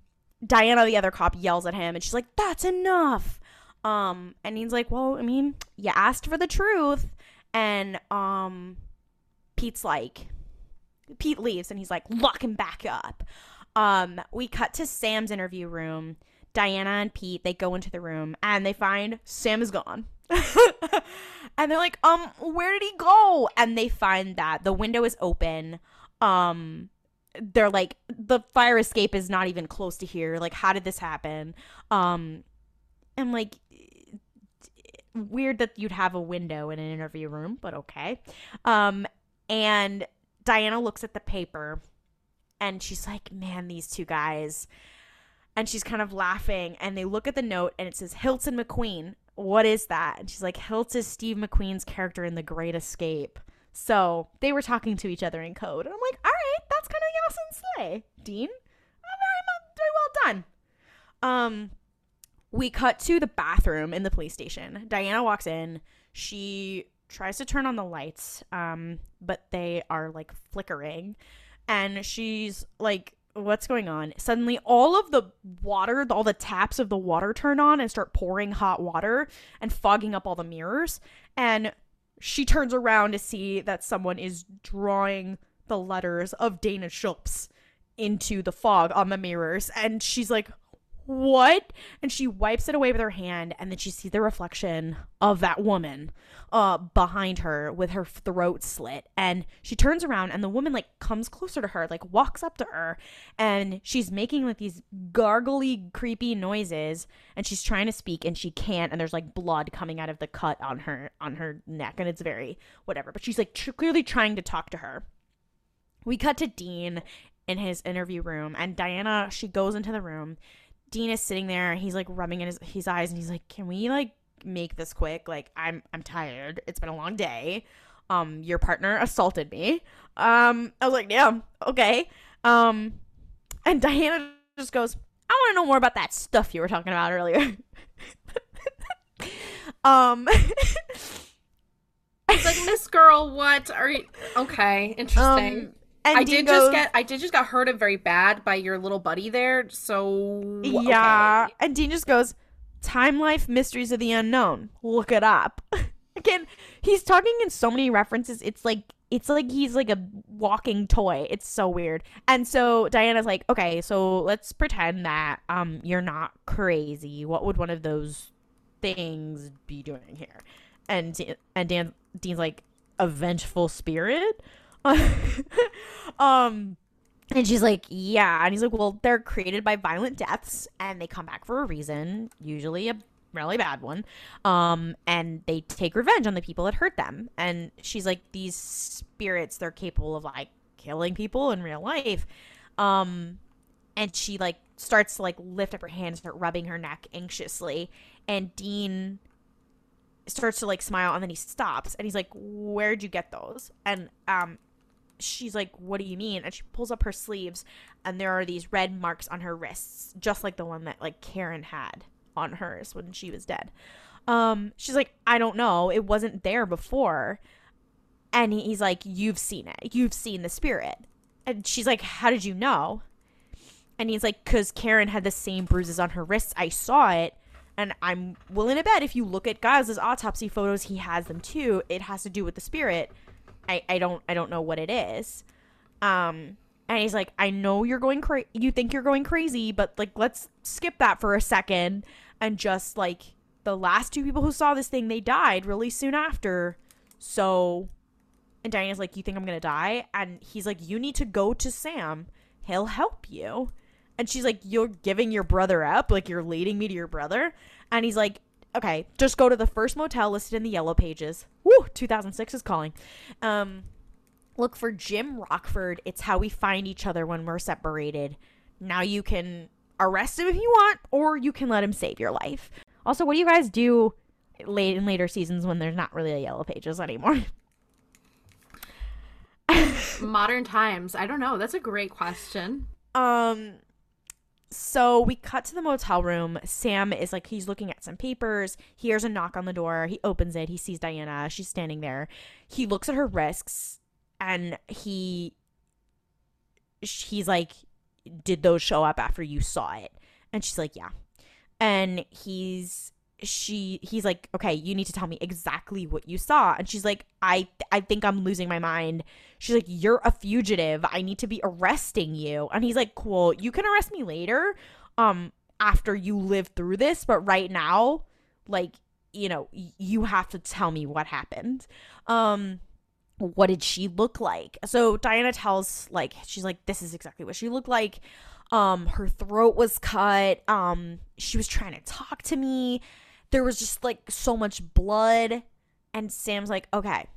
Diana, the other cop, yells at him and she's like, that's enough. Um, and Dean's like, well, I mean, you asked for the truth. And um, Pete's like, Pete leaves and he's like, lock him back up. Um, we cut to Sam's interview room. Diana and Pete, they go into the room and they find Sam is gone. and they're like, um, where did he go? And they find that the window is open. Um, they're like, the fire escape is not even close to here. Like, how did this happen? Um, and like, weird that you'd have a window in an interview room, but okay. Um, and Diana looks at the paper and she's like, man, these two guys. And she's kind of laughing. And they look at the note and it says Hilton McQueen. What is that? And she's like, Hilts is Steve McQueen's character in The Great Escape. So they were talking to each other in code. And I'm like, all right, that's kind of Yasin Slay, Dean. Uh, very, very well done. Um, we cut to the bathroom in the police station. Diana walks in. She tries to turn on the lights, um, but they are like flickering. And she's like, What's going on? Suddenly, all of the water, all the taps of the water turn on and start pouring hot water and fogging up all the mirrors. And she turns around to see that someone is drawing the letters of Dana Schultz into the fog on the mirrors and she's like what? And she wipes it away with her hand and then she sees the reflection of that woman uh behind her with her throat slit. And she turns around and the woman like comes closer to her like walks up to her and she's making like these gargly creepy noises and she's trying to speak and she can't and there's like blood coming out of the cut on her on her neck and it's very whatever. But she's like tr- clearly trying to talk to her. We cut to Dean in his interview room and Diana she goes into the room Dean is sitting there. He's like rubbing in his, his eyes, and he's like, "Can we like make this quick? Like, I'm I'm tired. It's been a long day. Um, your partner assaulted me. Um, I was like, yeah, okay. Um, and Diana just goes, I want to know more about that stuff you were talking about earlier. um, It's like Miss Girl, what are you? Okay, interesting. um, and I Dean did goes, just get I did just got hurted very bad by your little buddy there. So Yeah. okay. And Dean just goes, Time Life Mysteries of the Unknown. Look it up. Again, he's talking in so many references. It's like it's like he's like a walking toy. It's so weird. And so Diana's like, okay, so let's pretend that um you're not crazy. What would one of those things be doing here? And and Dan Dean's like, a vengeful spirit. um and she's like, yeah. And he's like, well, they're created by violent deaths and they come back for a reason, usually a really bad one. Um, and they take revenge on the people that hurt them. And she's like, these spirits, they're capable of like killing people in real life. Um, and she like starts to like lift up her hand and start rubbing her neck anxiously. And Dean starts to like smile and then he stops and he's like, Where'd you get those? And um she's like, What do you mean? And she pulls up her sleeves and there are these red marks on her wrists, just like the one that like Karen had on hers when she was dead. Um, she's like, I don't know. It wasn't there before. And he's like, You've seen it. You've seen the spirit. And she's like, How did you know? And he's like, Because Karen had the same bruises on her wrists. I saw it. And I'm willing to bet if you look at Giles' autopsy photos, he has them too. It has to do with the spirit. I, I don't I don't know what it is. Um and he's like, I know you're going crazy. You think you're going crazy, but like, let's skip that for a second and just like the last two people who saw this thing, they died really soon after. So, and Diana's like, You think I'm gonna die? And he's like, You need to go to Sam. He'll help you. And she's like, You're giving your brother up? Like, you're leading me to your brother? And he's like, Okay, just go to the first motel listed in the yellow pages. Woo, 2006 is calling. Um, look for Jim Rockford. It's how we find each other when we're separated. Now you can arrest him if you want, or you can let him save your life. Also, what do you guys do late in later seasons when there's not really a yellow pages anymore? Modern times. I don't know. That's a great question. Um so we cut to the motel room. Sam is like he's looking at some papers. He hears a knock on the door. He opens it. He sees Diana. She's standing there. He looks at her wrists and he he's like did those show up after you saw it? And she's like, "Yeah." And he's she he's like, "Okay, you need to tell me exactly what you saw." And she's like, "I I think I'm losing my mind." She's like, "You're a fugitive. I need to be arresting you." And he's like, "Cool. You can arrest me later um after you live through this, but right now, like, you know, you have to tell me what happened." Um what did she look like? So Diana tells like she's like this is exactly what she looked like. Um her throat was cut. Um she was trying to talk to me. There was just like so much blood and Sam's like, "Okay.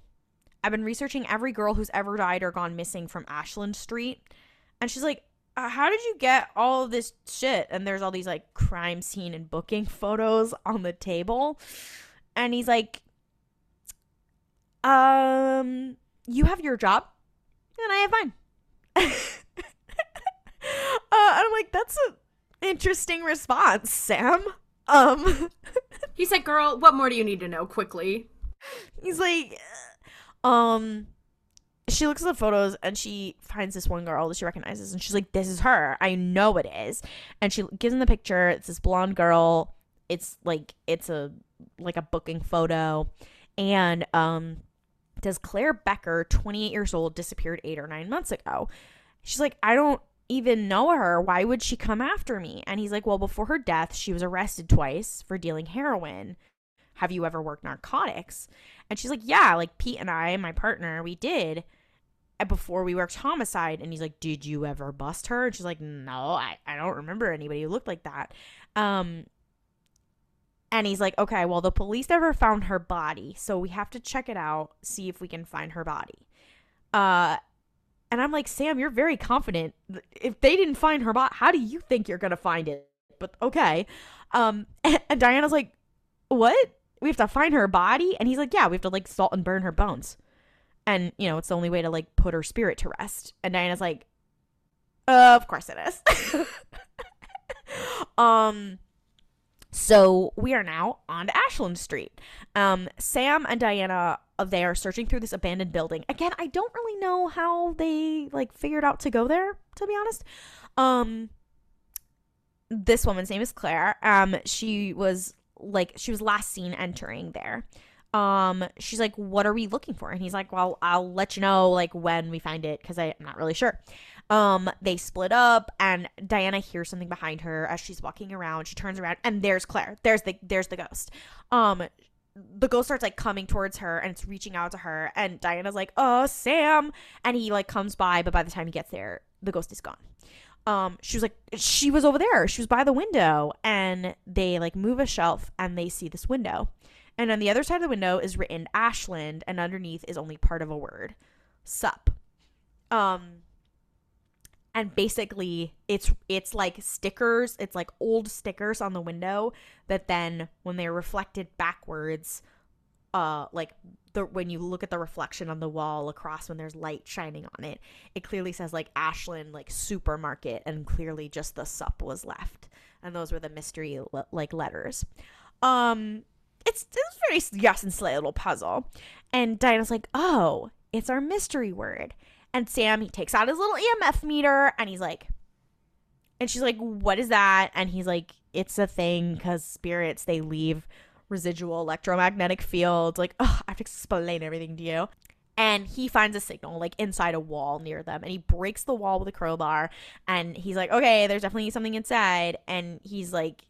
I've been researching every girl who's ever died or gone missing from Ashland Street." And she's like, uh, "How did you get all this shit?" And there's all these like crime scene and booking photos on the table. And he's like, um, you have your job, and I have mine. uh, I'm like, that's an interesting response, Sam. Um, He's like, girl, what more do you need to know quickly? he's like, um, she looks at the photos and she finds this one girl that she recognizes, and she's like, this is her. I know it is. And she gives him the picture. It's this blonde girl. It's like, it's a like a booking photo, and um does Claire Becker, 28 years old, disappeared eight or nine months ago. She's like, I don't even know her. Why would she come after me? And he's like, Well, before her death, she was arrested twice for dealing heroin. Have you ever worked narcotics? And she's like, Yeah, like Pete and I, my partner, we did uh, before we worked homicide. And he's like, Did you ever bust her? And she's like, No, I, I don't remember anybody who looked like that. Um, and he's like, Okay, well, the police never found her body. So we have to check it out, see if we can find her body. Uh, and I'm like, Sam, you're very confident. If they didn't find her body, how do you think you're gonna find it? But okay. Um, and, and Diana's like, what? We have to find her body? And he's like, yeah, we have to like salt and burn her bones. And you know, it's the only way to like put her spirit to rest. And Diana's like, of course it is. um, so we are now on to Ashland Street. Um, Sam and Diana they are searching through this abandoned building. Again, I don't really know how they like figured out to go there, to be honest. Um, this woman's name is Claire. Um, she was like she was last seen entering there. Um, she's like, "What are we looking for?" And he's like, "Well, I'll let you know like when we find it because I'm not really sure." Um, they split up and Diana hears something behind her as she's walking around. She turns around and there's Claire. There's the there's the ghost. Um the ghost starts like coming towards her and it's reaching out to her and Diana's like, "Oh, Sam." And he like comes by, but by the time he gets there, the ghost is gone. Um she was like she was over there. She was by the window and they like move a shelf and they see this window. And on the other side of the window is written Ashland and underneath is only part of a word. Sup. Um and basically it's it's like stickers it's like old stickers on the window that then when they're reflected backwards uh like the when you look at the reflection on the wall across when there's light shining on it it clearly says like ashland like supermarket and clearly just the sup was left. And those were the mystery like letters. Um it's it's very yes and slay little puzzle. And diana's like oh it's our mystery word and Sam, he takes out his little EMF meter and he's like, and she's like, what is that? And he's like, it's a thing because spirits, they leave residual electromagnetic fields. Like, I have to explain everything to you. And he finds a signal like inside a wall near them and he breaks the wall with a crowbar. And he's like, okay, there's definitely something inside. And he's like,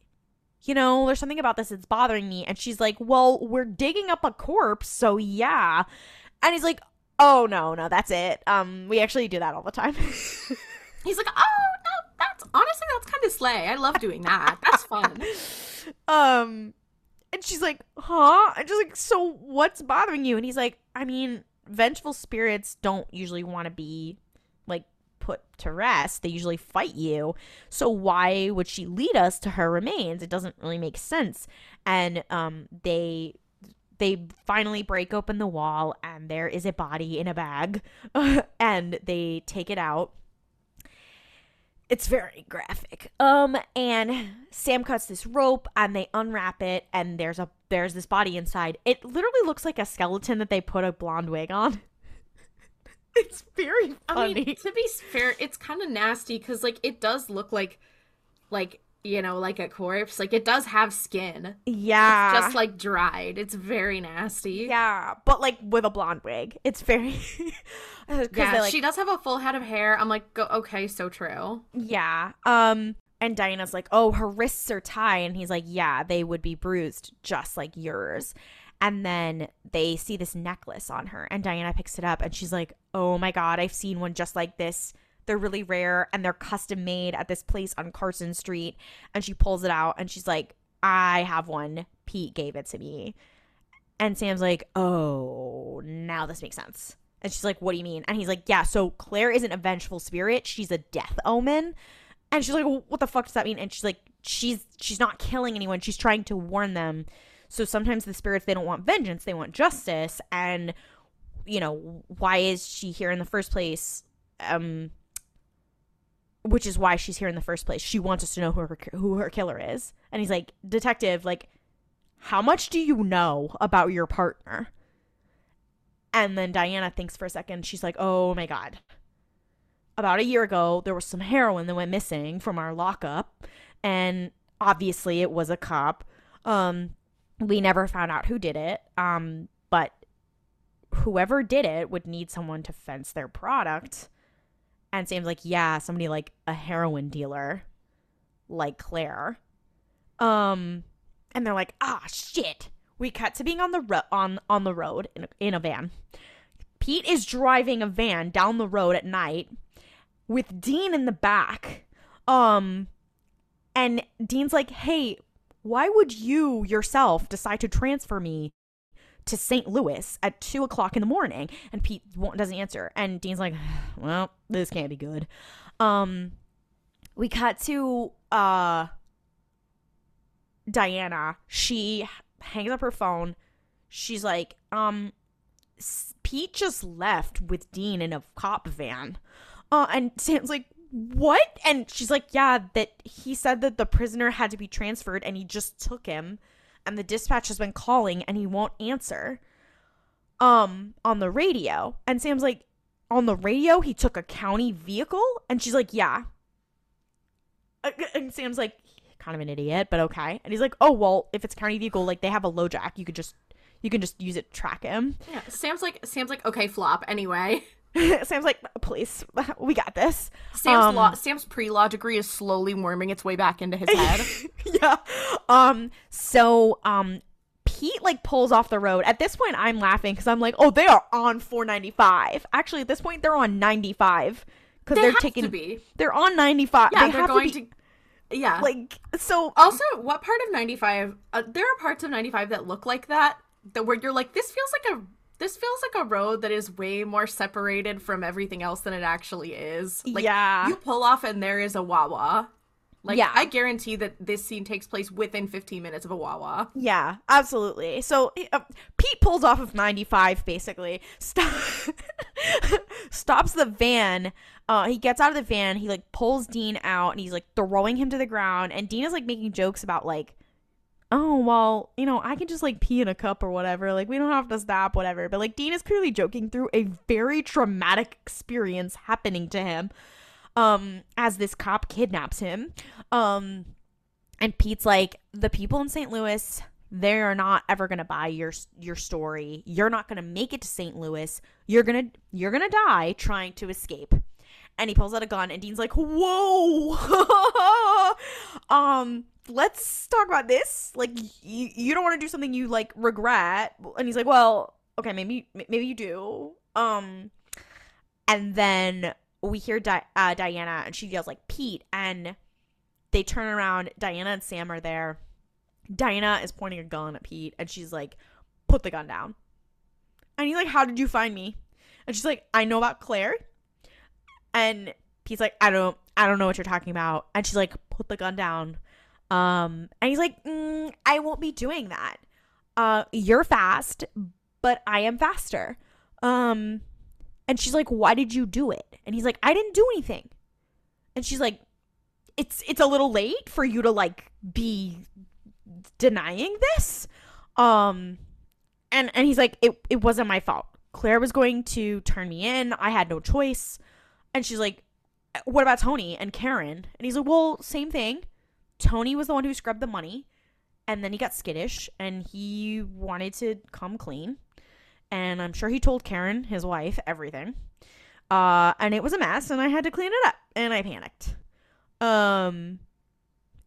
you know, there's something about this that's bothering me. And she's like, well, we're digging up a corpse. So yeah. And he's like, oh no, no, that's it. Um, we actually do that all the time. He's like, oh no, that's honestly that's kind of slay. I love doing that. That's fun. um, and she's like, huh? And just like, so what's bothering you? And he's like, I mean, vengeful spirits don't usually want to be like put to rest. They usually fight you. So why would she lead us to her remains? It doesn't really make sense. And um, they they finally break open the wall and there is a body in a bag and they take it out. It's very graphic. Um and sam cuts this rope and they unwrap it and there's a there's this body inside. It literally looks like a skeleton that they put a blonde wig on. It's very funny. I mean, to be fair, it's kind of nasty because like it does look like like you know, like a corpse. Like it does have skin. Yeah. It's just like dried. It's very nasty. Yeah. But like with a blonde wig. It's very Yeah, like... she does have a full head of hair. I'm like, go okay, so true. Yeah. Um and Diana's like, "Oh, her wrists are tied." And he's like, "Yeah, they would be bruised just like yours." And then they see this necklace on her and Diana picks it up and she's like, "Oh my god, I've seen one just like this." They're really rare and they're custom made at this place on Carson Street. And she pulls it out and she's like, I have one. Pete gave it to me. And Sam's like, Oh, now this makes sense. And she's like, What do you mean? And he's like, Yeah, so Claire isn't a vengeful spirit. She's a death omen. And she's like, well, What the fuck does that mean? And she's like, She's she's not killing anyone. She's trying to warn them. So sometimes the spirits they don't want vengeance, they want justice. And you know, why is she here in the first place? Um which is why she's here in the first place. She wants us to know who her who her killer is. And he's like, "Detective, like how much do you know about your partner?" And then Diana thinks for a second. She's like, "Oh my god. About a year ago, there was some heroin that went missing from our lockup, and obviously it was a cop. Um we never found out who did it. Um but whoever did it would need someone to fence their product." And Sam's like, yeah, somebody like a heroin dealer, like Claire. Um, and they're like, ah, shit. We cut to being on the ro- on on the road in a, in a van. Pete is driving a van down the road at night with Dean in the back. Um, and Dean's like, hey, why would you yourself decide to transfer me to St. Louis at two o'clock in the morning? And Pete doesn't answer. And Dean's like, well, this can't be good. Um, we cut to uh Diana. She hangs up her phone. She's like, um, Pete just left with Dean in a cop van. Uh, and Sam's like, what? And she's like, yeah, that he said that the prisoner had to be transferred and he just took him. And the dispatch has been calling and he won't answer. Um, on the radio. And Sam's like, on the radio, he took a county vehicle? And she's like, yeah. Uh, And Sam's like, kind of an idiot, but okay. And he's like, oh, well, if it's county vehicle, like they have a LoJack, you could just, you can just use it to track him. Yeah, Sam's like Sam's like okay, flop. Anyway, Sam's like, please, we got this. Sam's Um, law Sam's pre law degree is slowly worming its way back into his head. yeah. Um. So, um, Pete like pulls off the road. At this point, I'm laughing because I'm like, oh, they are on 495. Actually, at this point, they're on 95 because they they're have taking. to be. They're on 95. Yeah, they they're have going to, to, Yeah. like so. also, what part of ninety five? Uh, there are parts of ninety five that look like that. That where you're like, this feels like a this feels like a road that is way more separated from everything else than it actually is. Like, Yeah. You pull off and there is a Wawa. Like, Yeah. I guarantee that this scene takes place within 15 minutes of a Wawa. Yeah, absolutely. So uh, Pete pulls off of 95 basically. Stop stops the van. Uh, he gets out of the van. He like pulls Dean out and he's like throwing him to the ground. And Dean is like making jokes about like, oh well, you know, I can just like pee in a cup or whatever. Like we don't have to stop, whatever. But like Dean is clearly joking through a very traumatic experience happening to him. Um, as this cop kidnaps him. Um, and Pete's like, the people in St. Louis, they are not ever gonna buy your your story. You're not gonna make it to St. Louis. You're gonna you're gonna die trying to escape. And he pulls out a gun, and Dean's like, "Whoa, um, let's talk about this. Like, you you don't want to do something you like regret." And he's like, "Well, okay, maybe maybe you do." Um, and then we hear Di- uh, Diana, and she yells like Pete, and they turn around. Diana and Sam are there. Diana is pointing a gun at Pete, and she's like, "Put the gun down." And he's like, "How did you find me?" And she's like, "I know about Claire." And he's like, "I don't, I don't know what you're talking about." And she's like, "Put the gun down." Um, and he's like, mm, "I won't be doing that. Uh, you're fast, but I am faster." Um, and she's like, "Why did you do it?" And he's like, "I didn't do anything." And she's like, "It's it's a little late for you to like be denying this." Um and and he's like, "It it wasn't my fault. Claire was going to turn me in. I had no choice." And she's like, "What about Tony and Karen?" And he's like, "Well, same thing. Tony was the one who scrubbed the money, and then he got skittish and he wanted to come clean." and I'm sure he told Karen, his wife, everything. Uh, and it was a mess, and I had to clean it up, and I panicked. Um,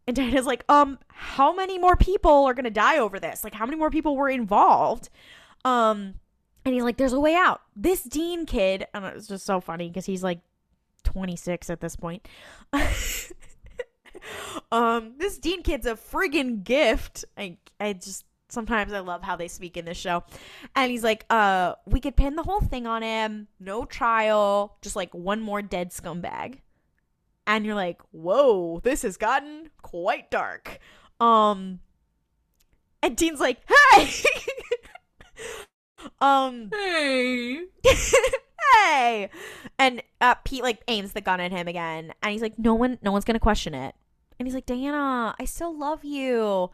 and Diana's like, um, how many more people are gonna die over this? Like, how many more people were involved? Um, and he's like, there's a way out. This Dean kid, and it was just so funny because he's like 26 at this point. um, this Dean kid's a friggin' gift. I, I just sometimes I love how they speak in this show. And he's like, uh, we could pin the whole thing on him, no trial, just like one more dead scumbag. And you're like, whoa, this has gotten quite dark. Um and Dean's like, hey Um Hey. hey! And uh pete like aims the gun at him again and he's like no one no one's gonna question it. And he's like diana i still love you.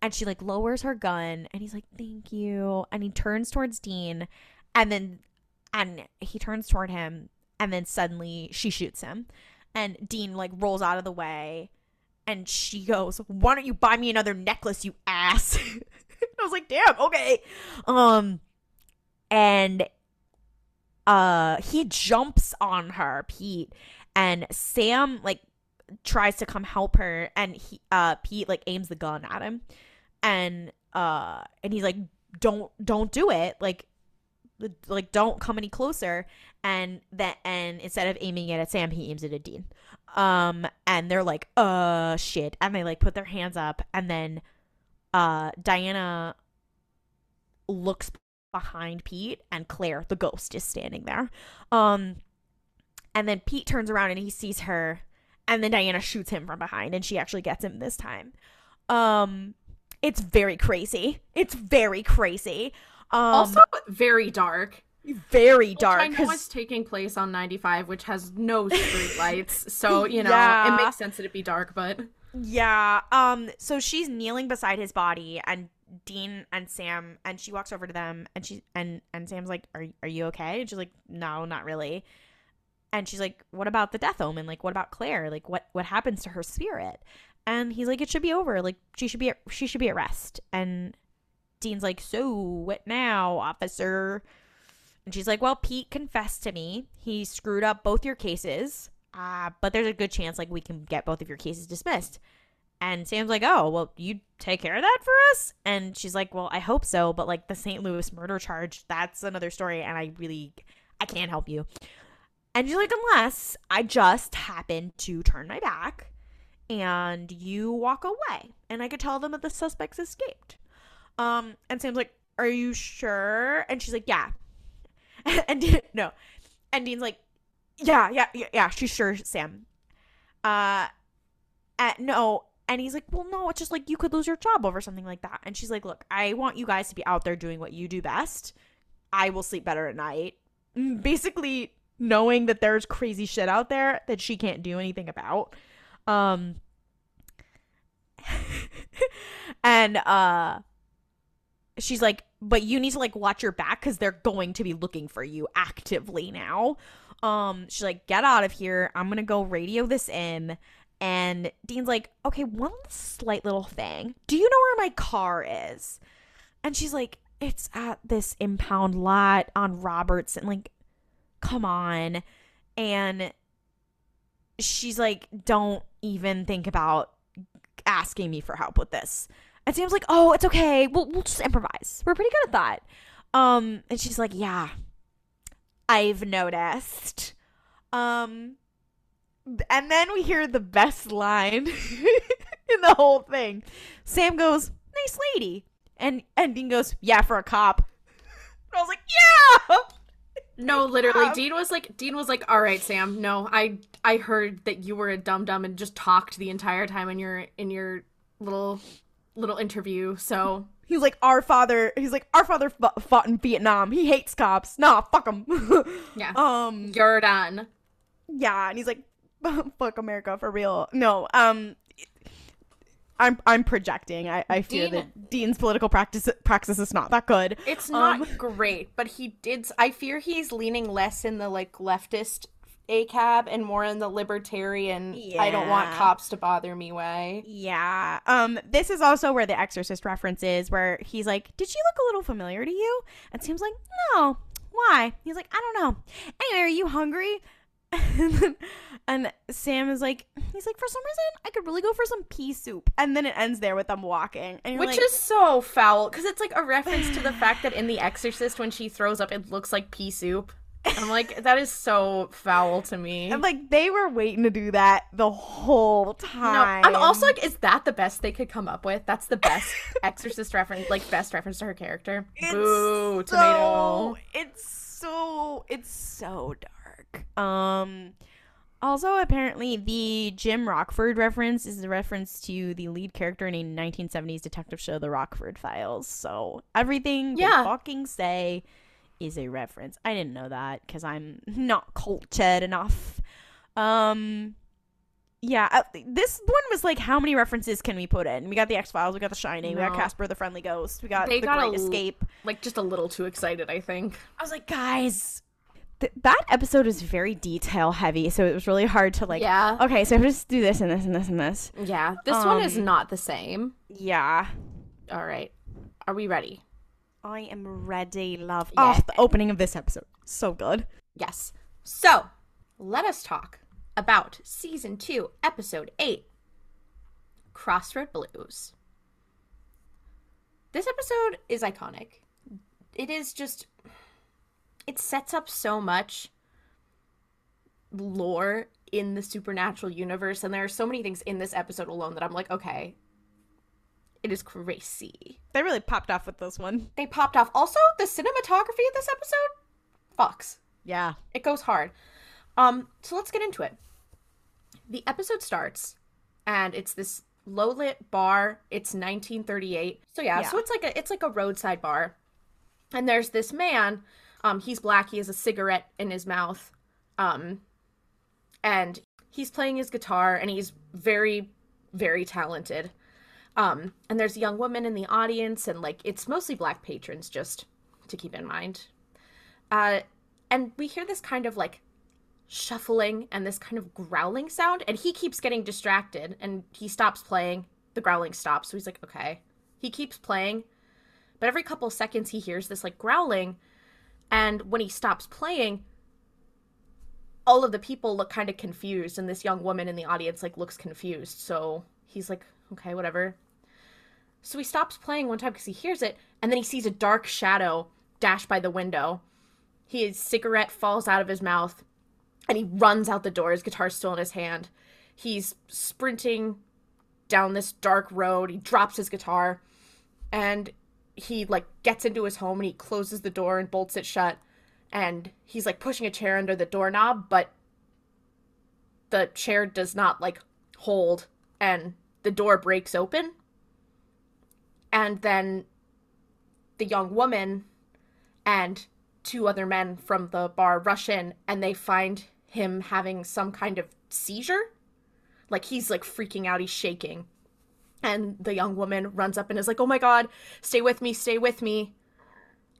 And she like lowers her gun and he's like thank you. And he turns towards dean and then and he turns toward him and then suddenly she shoots him. And dean like rolls out of the way and she goes why don't you buy me another necklace you ass? I was like damn okay. Um and uh he jumps on her, Pete, and Sam like tries to come help her and he uh Pete like aims the gun at him and uh and he's like don't don't do it. Like like don't come any closer. And that and instead of aiming it at Sam he aims it at Dean. Um and they're like uh shit. And they like put their hands up and then uh Diana looks behind Pete and Claire the ghost is standing there um and then Pete turns around and he sees her and then Diana shoots him from behind and she actually gets him this time um it's very crazy it's very crazy um also very dark. very dark Which I know it's taking place on 95, which has no street lights. So, you know, Yeah. it makes sense that it be dark, but Yeah. Um. So she's kneeling beside his body, and Dean and Sam, and she walks over to them, and she and and Sam's like, "Are are you okay?" And she's like, "No, not really." And she's like, "What about the death omen? Like, what about Claire? Like, what what happens to her spirit?" And he's like, "It should be over. Like, she should be at, she should be at rest." And Dean's like, "So what now, officer?" And she's like, "Well, Pete confessed to me. He screwed up both your cases." uh, but there's a good chance like we can get both of your cases dismissed. And Sam's like, oh, well, you take care of that for us? And she's like, well, I hope so, but like the St. Louis murder charge, that's another story, and I really, I can't help you. And she's like, unless I just happen to turn my back and you walk away, and I could tell them that the suspects escaped. Um, and Sam's like, are you sure? And she's like, yeah. and Dean, no, and Dean's like, yeah, yeah, yeah, yeah. She's sure, Sam. Uh, uh, no. And he's like, well, no, it's just like you could lose your job over something like that. And she's like, look, I want you guys to be out there doing what you do best. I will sleep better at night. Mm, Basically, knowing that there's crazy shit out there that she can't do anything about. Um, and uh, she's like, but you need to like watch your back because they're going to be looking for you actively now. Um, she's like, get out of here. I'm gonna go radio this in. And Dean's like, okay, one slight little thing. Do you know where my car is? And she's like, it's at this impound lot on Robertson. Like, come on. And she's like, don't even think about asking me for help with this. And Sam's like, oh, it's okay. We'll, we'll just improvise. We're pretty good at that. Um, and she's like, yeah, I've noticed. Um, and then we hear the best line in the whole thing. Sam goes, "Nice lady," and and Dean goes, "Yeah, for a cop." And I was like, "Yeah." no, literally, Yeah. Dean was like, Dean was like, all right, Sam, no, I, I heard that you were a dum dum and just talked the entire time in your, in your little, little interview. So He's like, "Our father." He's like, "Our father fought, fought in Vietnam. He hates cops. Nah, fuck him." yeah, um. you're done. Yeah, and he's like, "Fuck America for real." No, um, I'm I'm projecting. I, I fear Dean- that Dean's political practice practice is not that good. It's not Um, great, but he did. I fear he's leaning less in the like leftist a cab and more in the libertarian. I don't want cops to bother me way. Yeah. Um. This is also where the Exorcist reference is, where he's like, "Did she look a little familiar to you?" And Sam's like, "No. Why?" He's like, "I don't know. Anyway, are you hungry?" and Sam is like, he's like, for some reason, I could really go for some pea soup. And then it ends there with them walking, and Which like, is so foul because it's like a reference to the fact that in The Exorcist, when she throws up, it looks like pea soup. I'm like, that is so foul to me. And like they were waiting to do that the whole No, time. I'm also like, is that the best they could come up with? That's the best Exorcist reference, like best reference to her character. It's Boo, so, tomato. It's so it's so Um also apparently the Jim Rockford reference is a reference to the lead character in a 1970s detective show The Rockford Files. So everything Yeah. they fucking say is a reference. I didn't know that cuz I'm not cultured enough. Um yeah, uh, this one was like, how many references can we put in? We got the X Files, we got The Shining, we got Casper the Friendly Ghost, we got They The got a Great l- Escape. Like, just a little too excited, I think. I was like, guys, th- that episode is very detail heavy, so it was really hard to like. yeah. Okay, so just do this and this and this and this. Yeah. This one is Um, not the same. Yeah, All right. Are we ready? I am ready, love. Yeah. Oh, the opening of this episode, so good. Yes. So, let us talk about season 2, episode 8 Crossroad Blues. This episode is iconic. It is just it sets up so much lore in the supernatural universe and there are so many things in this episode alone that I'm like, okay, it is crazy. They really popped off with this one. They popped off. Also, the cinematography of this episode fucks. Yeah. It goes hard. Um, so let's get into it. The episode starts, and it's this low lit bar. It's 1938. So yeah, Yeah. so it's like a it's like a roadside bar, and there's this man. Um, he's black. He has a cigarette in his mouth. Um, and he's playing his guitar, and he's very, very talented. Um, and there's a young woman in the audience, and like it's mostly black patrons, just to keep in mind. Uh, and we hear this kind of like shuffling and this kind of growling sound and he keeps getting distracted and he stops playing the growling stops so he's like okay he keeps playing but every couple seconds he hears this like growling and when he stops playing all of the people look kind of confused and this young woman in the audience like looks confused so he's like okay whatever so he stops playing one time because he hears it and then he sees a dark shadow dash by the window his cigarette falls out of his mouth and he runs out the door. His guitar's still in his hand. He's sprinting down this dark road. He drops his guitar and he like gets into his home and he closes the door and bolts it shut. And he's like pushing a chair under the doorknob, but the chair does not like hold and the door breaks open. And then the young woman and two other men from the bar rush in and they find him having some kind of seizure. Like he's like freaking out, he's shaking. And the young woman runs up and is like, "Oh my god, stay with me, stay with me."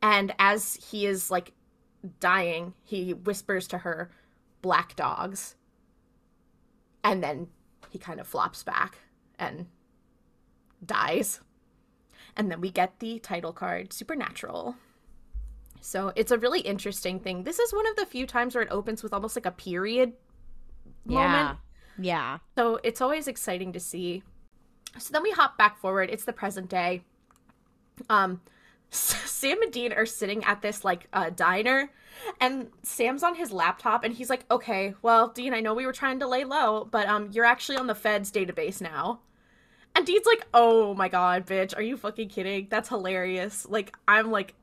And as he is like dying, he whispers to her, "Black dogs." And then he kind of flops back and dies. And then we get the title card, Supernatural. So it's a really interesting thing. This is one of the few times where it opens with almost like a period moment. Yeah. So it's always exciting to see. So then we hop back forward. It's the present day. Um, Sam and Dean are sitting at this like uh, diner, and Sam's on his laptop, and he's like, "Okay, well, Dean, I know we were trying to lay low, but um, you're actually on the Fed's database now." And Dean's like, "Oh my god, bitch, are you fucking kidding? That's hilarious! Like, I'm like,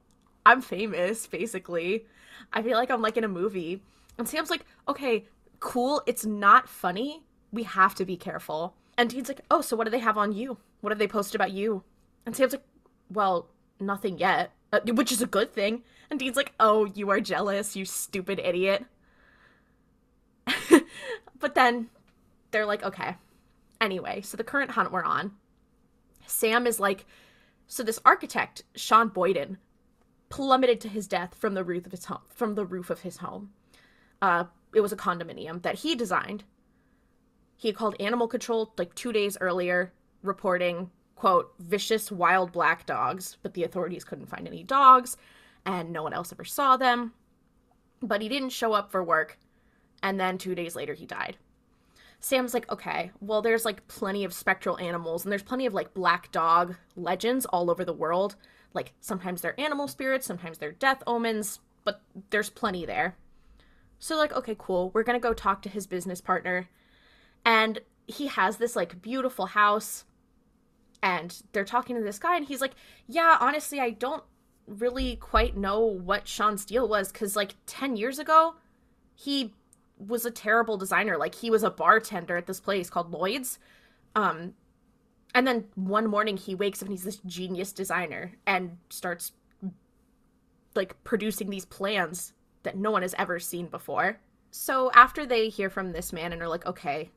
I'm famous, basically. I feel like I'm like in a movie." And Sam's like, "Okay, cool. It's not funny. We have to be careful." And Dean's like, "Oh, so what do they have on you? What have they posted about you?" And Sam's like, "Well, nothing yet," uh, which is a good thing. And Dean's like, "Oh, you are jealous, you stupid idiot." but then they're like, "Okay." Anyway, so the current hunt we're on, Sam is like, so this architect, Sean Boyden, plummeted to his death from the roof of his home. From the roof of his home, uh, it was a condominium that he designed. He called animal control like two days earlier, reporting quote vicious wild black dogs, but the authorities couldn't find any dogs, and no one else ever saw them. But he didn't show up for work, and then two days later he died. Sam's like, okay, well, there's like plenty of spectral animals, and there's plenty of like black dog legends all over the world. Like, sometimes they're animal spirits, sometimes they're death omens, but there's plenty there. So, like, okay, cool. We're gonna go talk to his business partner. And he has this like beautiful house, and they're talking to this guy, and he's like, yeah, honestly, I don't really quite know what Sean's deal was, because like 10 years ago, he was a terrible designer. Like he was a bartender at this place called Lloyd's. Um and then one morning he wakes up and he's this genius designer and starts like producing these plans that no one has ever seen before. So after they hear from this man and are like, okay,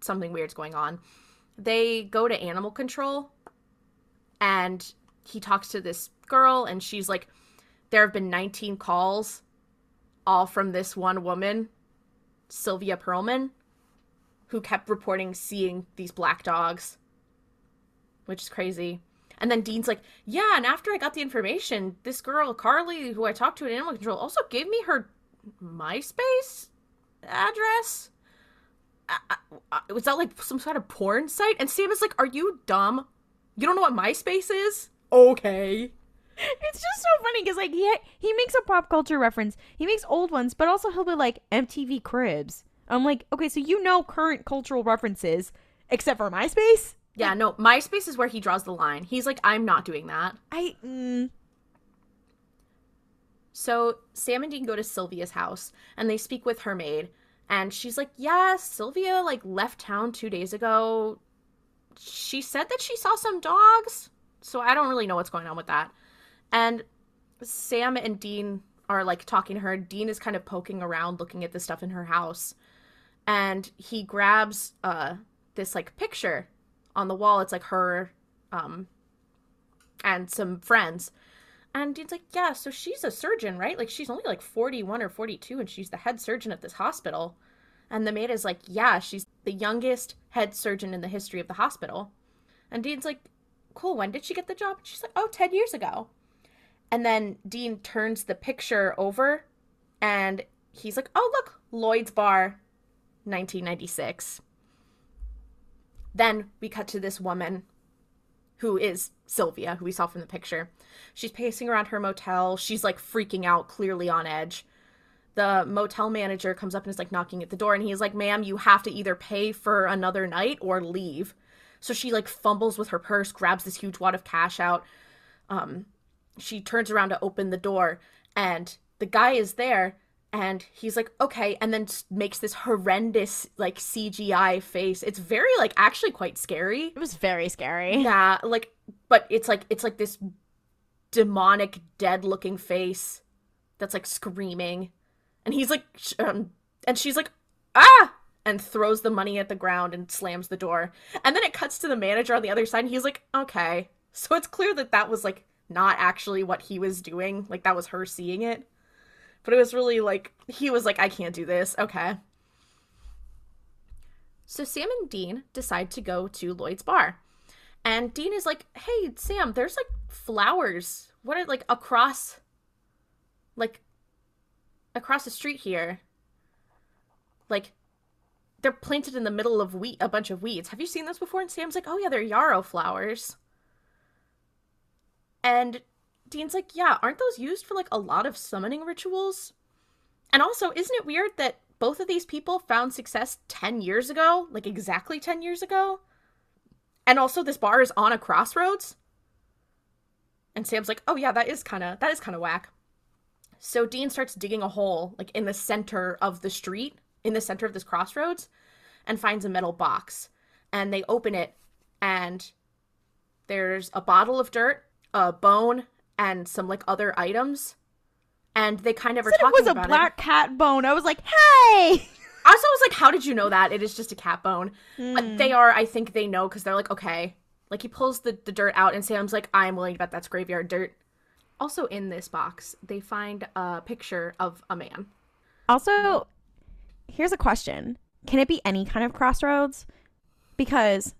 something weird's going on, they go to animal control and he talks to this girl and she's like, there have been 19 calls all from this one woman, Sylvia Perlman, who kept reporting seeing these black dogs, which is crazy. And then Dean's like, yeah, and after I got the information, this girl, Carly, who I talked to at Animal Control, also gave me her MySpace address. Was that like some sort of porn site? And Sam is like, are you dumb? You don't know what MySpace is? Okay. It's just so funny because like he he makes a pop culture reference. He makes old ones, but also he'll be like MTV Cribs. I'm like, okay, so you know current cultural references except for MySpace. Yeah, no, MySpace is where he draws the line. He's like, I'm not doing that. I. Mm. So Sam and Dean go to Sylvia's house and they speak with her maid. And she's like, Yeah, Sylvia like left town two days ago. She said that she saw some dogs. So I don't really know what's going on with that. And Sam and Dean are like talking to her. Dean is kind of poking around looking at the stuff in her house. And he grabs uh this like picture on the wall. It's like her um and some friends. And Dean's like, Yeah, so she's a surgeon, right? Like she's only like 41 or 42 and she's the head surgeon at this hospital. And the maid is like, Yeah, she's the youngest head surgeon in the history of the hospital. And Dean's like, Cool, when did she get the job? And she's like, Oh, 10 years ago. And then Dean turns the picture over and he's like, oh, look, Lloyd's Bar, 1996. Then we cut to this woman who is Sylvia, who we saw from the picture. She's pacing around her motel. She's like freaking out, clearly on edge. The motel manager comes up and is like knocking at the door, and he's like, ma'am, you have to either pay for another night or leave. So she like fumbles with her purse, grabs this huge wad of cash out. Um, she turns around to open the door and the guy is there and he's like okay and then makes this horrendous like cgi face. It's very like actually quite scary. It was very scary. Yeah like but it's like it's like this demonic dead looking face that's like screaming. And he's like um, and she's like ah! and throws the money at the ground and slams the door. And then it cuts to the manager on the other side and he's like okay. So it's clear that that was like not actually what he was doing. Like that was her seeing it. But it was really like he was like, I can't do this. Okay. So Sam and Dean decide to go to Lloyd's bar. And Dean is like, Hey, Sam, there's like flowers. What are like across like across the street here? Like they're planted in the middle of wheat a bunch of weeds. Have you seen those before? And Sam's like, Oh yeah, they're yarrow flowers. And Dean's like, yeah, aren't those used for like a lot of summoning rituals? And also, isn't it weird that both of these people found success 10 years ago? Like exactly 10 years ago? And also this bar is on a crossroads? And Sam's like, "Oh yeah, that is kind of that is kind of whack." So Dean starts digging a hole like in the center of the street, in the center of this crossroads, and finds a metal box. And they open it and there's a bottle of dirt a bone and some like other items, and they kind of are talking about it It was a black it. cat bone. I was like, hey. I also was like, how did you know that? It is just a cat bone. Mm. They are, I think they know because they're like, okay. Like he pulls the, the dirt out and Sam's like, I'm willing to bet that's graveyard dirt. Also in this box, they find a picture of a man. Also, here's a question. Can it be any kind of crossroads? Because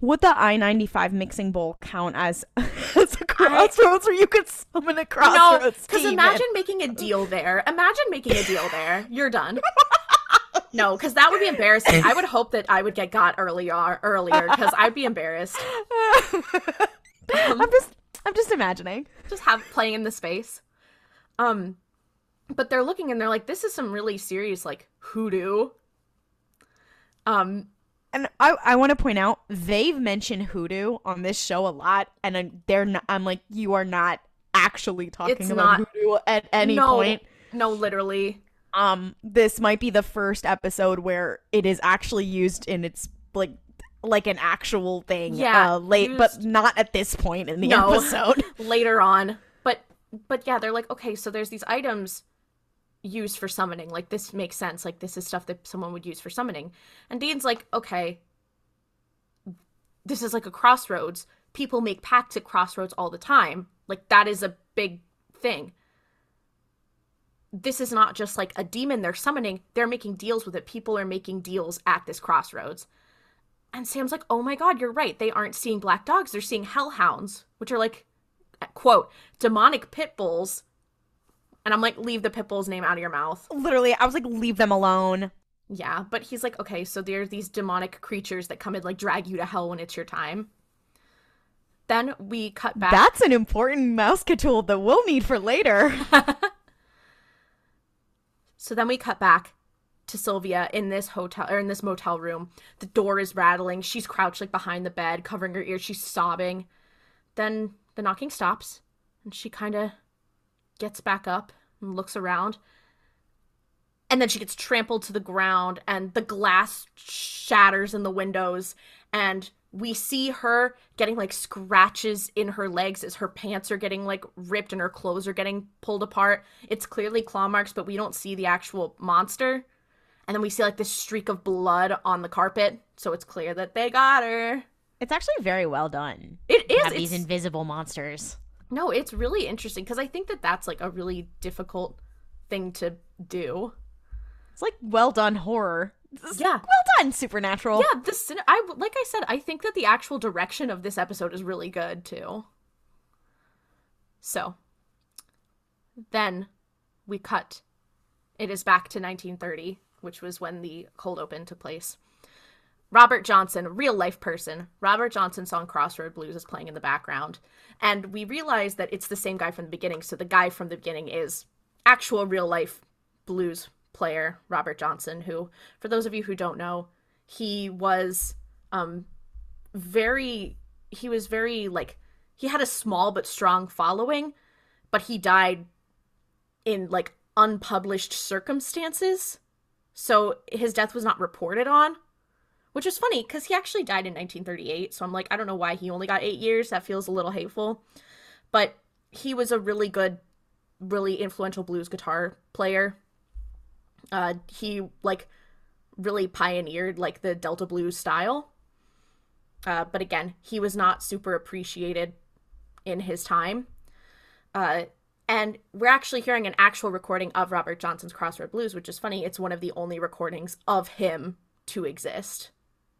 would the I ninety five mixing bowl count as as a crossroads I, where you could summon a crossroads? No, because imagine making a deal there. Imagine making a deal there. You're done. no, because that would be embarrassing. I would hope that I would get got earlier, earlier, because I'd be embarrassed. Um, I'm just, I'm just imagining, just have playing in the space. Um, but they're looking and they're like, this is some really serious like hoodoo. Um, and I, I want to point out they've mentioned hoodoo on this show a lot, and they're not. I'm like, you are not actually talking it's about not, hoodoo at any no, point. No, literally. Um, this might be the first episode where it is actually used in its like like an actual thing. Yeah, uh, late, used... but not at this point in the no, episode. later on, but but yeah, they're like, okay, so there's these items used for summoning. Like this makes sense. Like this is stuff that someone would use for summoning. And Dean's like, okay, this is like a crossroads. People make pacts at crossroads all the time. Like that is a big thing. This is not just like a demon they're summoning, they're making deals with it. People are making deals at this crossroads. And Sam's like, oh my god, you're right. They aren't seeing black dogs, they're seeing hellhounds, which are like, quote, demonic pit bulls. And I'm like, leave the pit bull's name out of your mouth. Literally, I was like, leave them alone. Yeah, but he's like, okay, so there's these demonic creatures that come and like drag you to hell when it's your time. Then we cut back. That's an important mouse tool that we'll need for later. so then we cut back to Sylvia in this hotel or in this motel room. The door is rattling. She's crouched like behind the bed, covering her ears. She's sobbing. Then the knocking stops, and she kind of gets back up and looks around. And then she gets trampled to the ground, and the glass shatters in the windows, and we see her getting like scratches in her legs as her pants are getting like ripped and her clothes are getting pulled apart. It's clearly claw marks, but we don't see the actual monster. And then we see like this streak of blood on the carpet, so it's clear that they got her. It's actually very well done. It is. Have these invisible monsters. No, it's really interesting because I think that that's like a really difficult thing to do. It's like well done horror. This Yeah. Well done, supernatural. Yeah, the cin- I like I said, I think that the actual direction of this episode is really good too. So, then we cut. It is back to 1930, which was when the cold open took place. Robert Johnson, real life person. Robert Johnson song Crossroad Blues is playing in the background. And we realize that it's the same guy from the beginning. So the guy from the beginning is actual real life blues player, Robert Johnson, who, for those of you who don't know, he was um very he was very like he had a small but strong following, but he died in like unpublished circumstances. So his death was not reported on, which is funny because he actually died in 1938. So I'm like, I don't know why he only got eight years. That feels a little hateful. But he was a really good, really influential blues guitar player. Uh, he like really pioneered like the Delta blues style. Uh, but again, he was not super appreciated in his time. Uh, and we're actually hearing an actual recording of Robert Johnson's Crossroad Blues, which is funny. It's one of the only recordings of him to exist.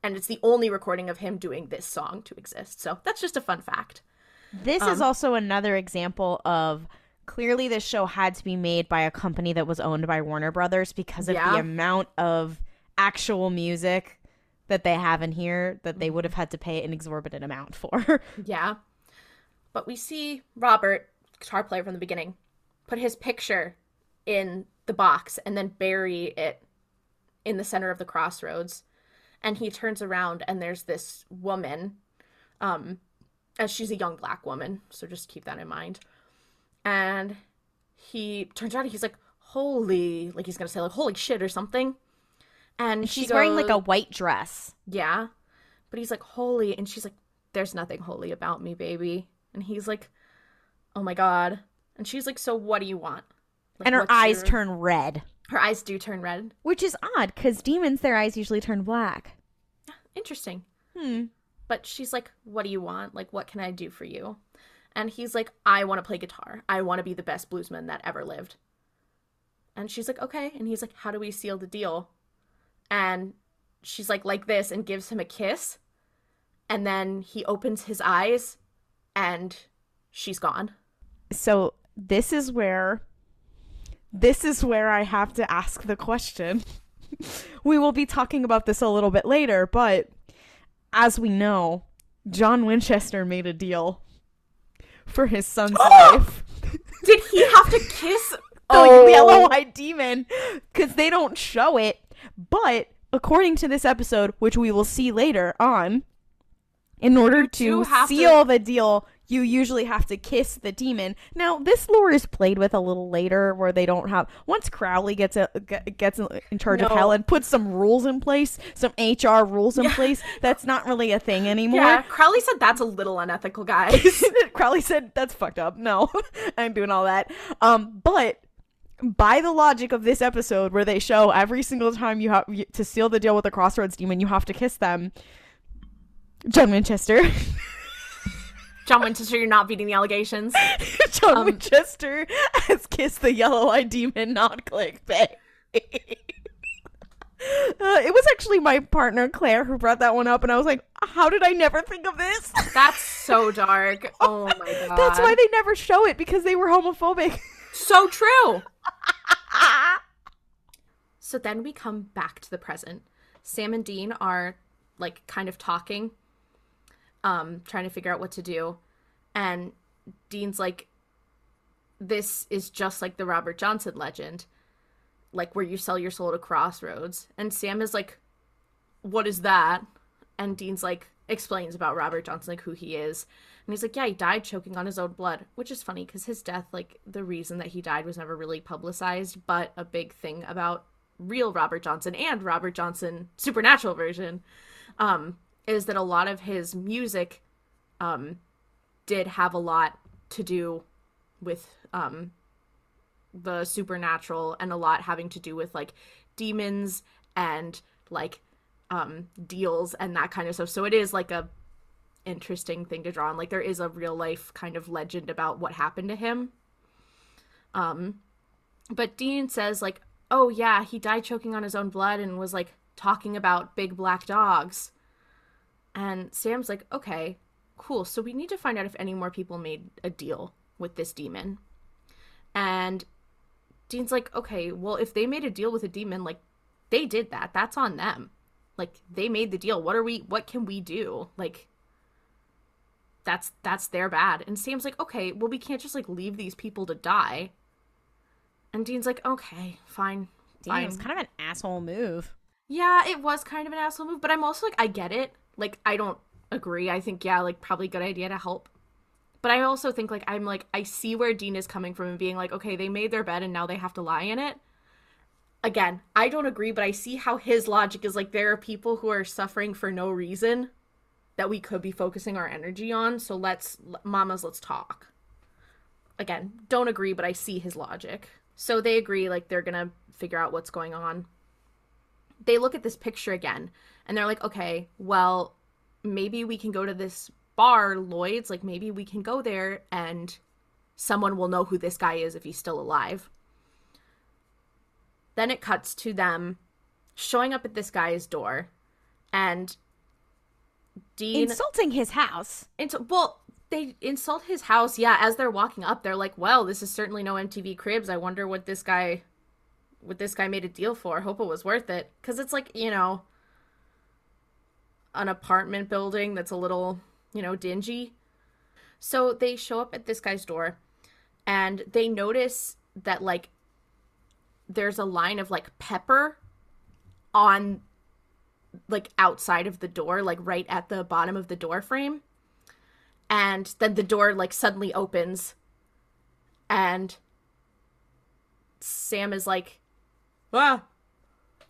And it's the only recording of him doing this song to exist. So that's just a fun fact. This is um, also another example of clearly this show had to be made by a company that was owned by Warner Brothers because of Yeah. the amount of actual music that they have in here that they would have had to pay an exorbitant amount for. Yeah. But we see Robert, guitar player from the beginning, put his picture in the box and then bury it in the center of the crossroads. And he turns around and there's this woman, um, and she's a young black woman, so just keep that in mind. And he turns around and he's like, Holy like he's gonna say like holy shit or something. And she She's wearing like a white dress. yeah. But he's like, holy. And she's like, there's nothing holy about me, baby. And he's like, oh my God. And she's like, so what do you want? Like, And her eyes your-" turn red. Her eyes do turn red. Which is odd because demons, their eyes usually turn black. Interesting. Hmm. But she's like, what do you want? Like, what can I do for you? And he's like, I want to play guitar. I want to be the best bluesman that ever lived. And she's like, okay. And he's like, how do we seal the deal? And she's like, like this, and gives him a kiss. And then he opens his eyes, and she's gone. So this is where this is where I have to ask the question. we will be talking about this a little bit later, but as we know, John Winchester made a deal for his son's life. Did he have to kiss? the Oh. yellow-eyed demon because they don't show it. But according to this episode, which we will see later on, in order to have to- seal the deal, you usually have to kiss the demon. Now, this lore is played with a little later, where they don't have. Once Crowley gets a, gets in charge of No. hell and puts some rules in place, some HR rules in place, that's not really a thing anymore. Yeah, Crowley said that's a little unethical, guys. Crowley said that's fucked up. No, I'm doing all that. Um, but by the logic of this episode, where they show every single time you have to seal the deal with the Crossroads demon, you have to kiss them. John Winchester, John Winchester, you're not beating the allegations. John Um, Winchester has kissed the yellow-eyed demon. Not clickbait. Uh, it was actually my partner Claire who brought that one up, and I was like, "How did I never think of this?" That's so dark. Oh my god. That's why they never show it because they were homophobic. So true. so then we come back to the present. Sam and Dean are like kind of talking, um, trying to figure out what to do. And Dean's like, This is just like the Robert Johnson legend, like where you sell your soul to crossroads. And Sam is like, What is that? And Dean's like, explains about Robert Johnson, like who he is. And he's like, yeah, he died choking on his own blood, which is funny because his death, like the reason that he died was never really publicized. But a big thing about real Robert Johnson and Robert Johnson supernatural version um, is that a lot of his music um, did have a lot to do with um, the supernatural and a lot having to do with like demons and like um, deals and that kind of stuff. So it is like a interesting thing to draw on. Like there is a real life kind of legend about what happened to him. Um, but Dean says like, "Oh yeah, he died choking on his own blood and was like talking about big black dogs." And Sam's like, "Okay, cool. So we need to find out if any more people made a deal with this demon." And Dean's like, "Okay, well if they made a deal with a demon, like they did that. That's on them. Like they made the deal. What are we what can we do? Like that's that's their bad. And Sam's like, okay, well we can't just like leave these people to die. And Dean's like, okay, fine. Damn, fine. it was kind of an asshole move. Yeah, it was kind of an asshole move, but I'm also like, I get it. Like, I don't agree. I think, yeah, like, probably good idea to help. But I also think, like, I'm like, I see where Dean is coming from and being like, okay, they made their bed and now they have to lie in it. Again, I don't agree, but I see how his logic is like, there are people who are suffering for no reason that we could be focusing our energy on. So let's, mamas, let's talk. Again, don't agree, but I see his logic. So they agree, like, they're gonna figure out what's going on they look at this picture again and they're like, okay, well, maybe we can go to this bar, Lloyd's. Like, maybe we can go there and someone will know who this guy is if he's still alive. Then it cuts to them showing up at this guy's door and Dean. Insulting his house. Ins- well, they insult his house. Yeah, as they're walking up, they're like, well, this is certainly no MTV Cribs. I wonder what this guy what this guy made a deal for. Hope it was worth it. Because it's like, you know, an apartment building that's a little, you know, dingy. So they show up at this guy's door and they notice that, like, there's a line of, like, pepper on, like, outside of the door, like, right at the bottom of the door frame. And then the door, like, suddenly opens and Sam is like, ah,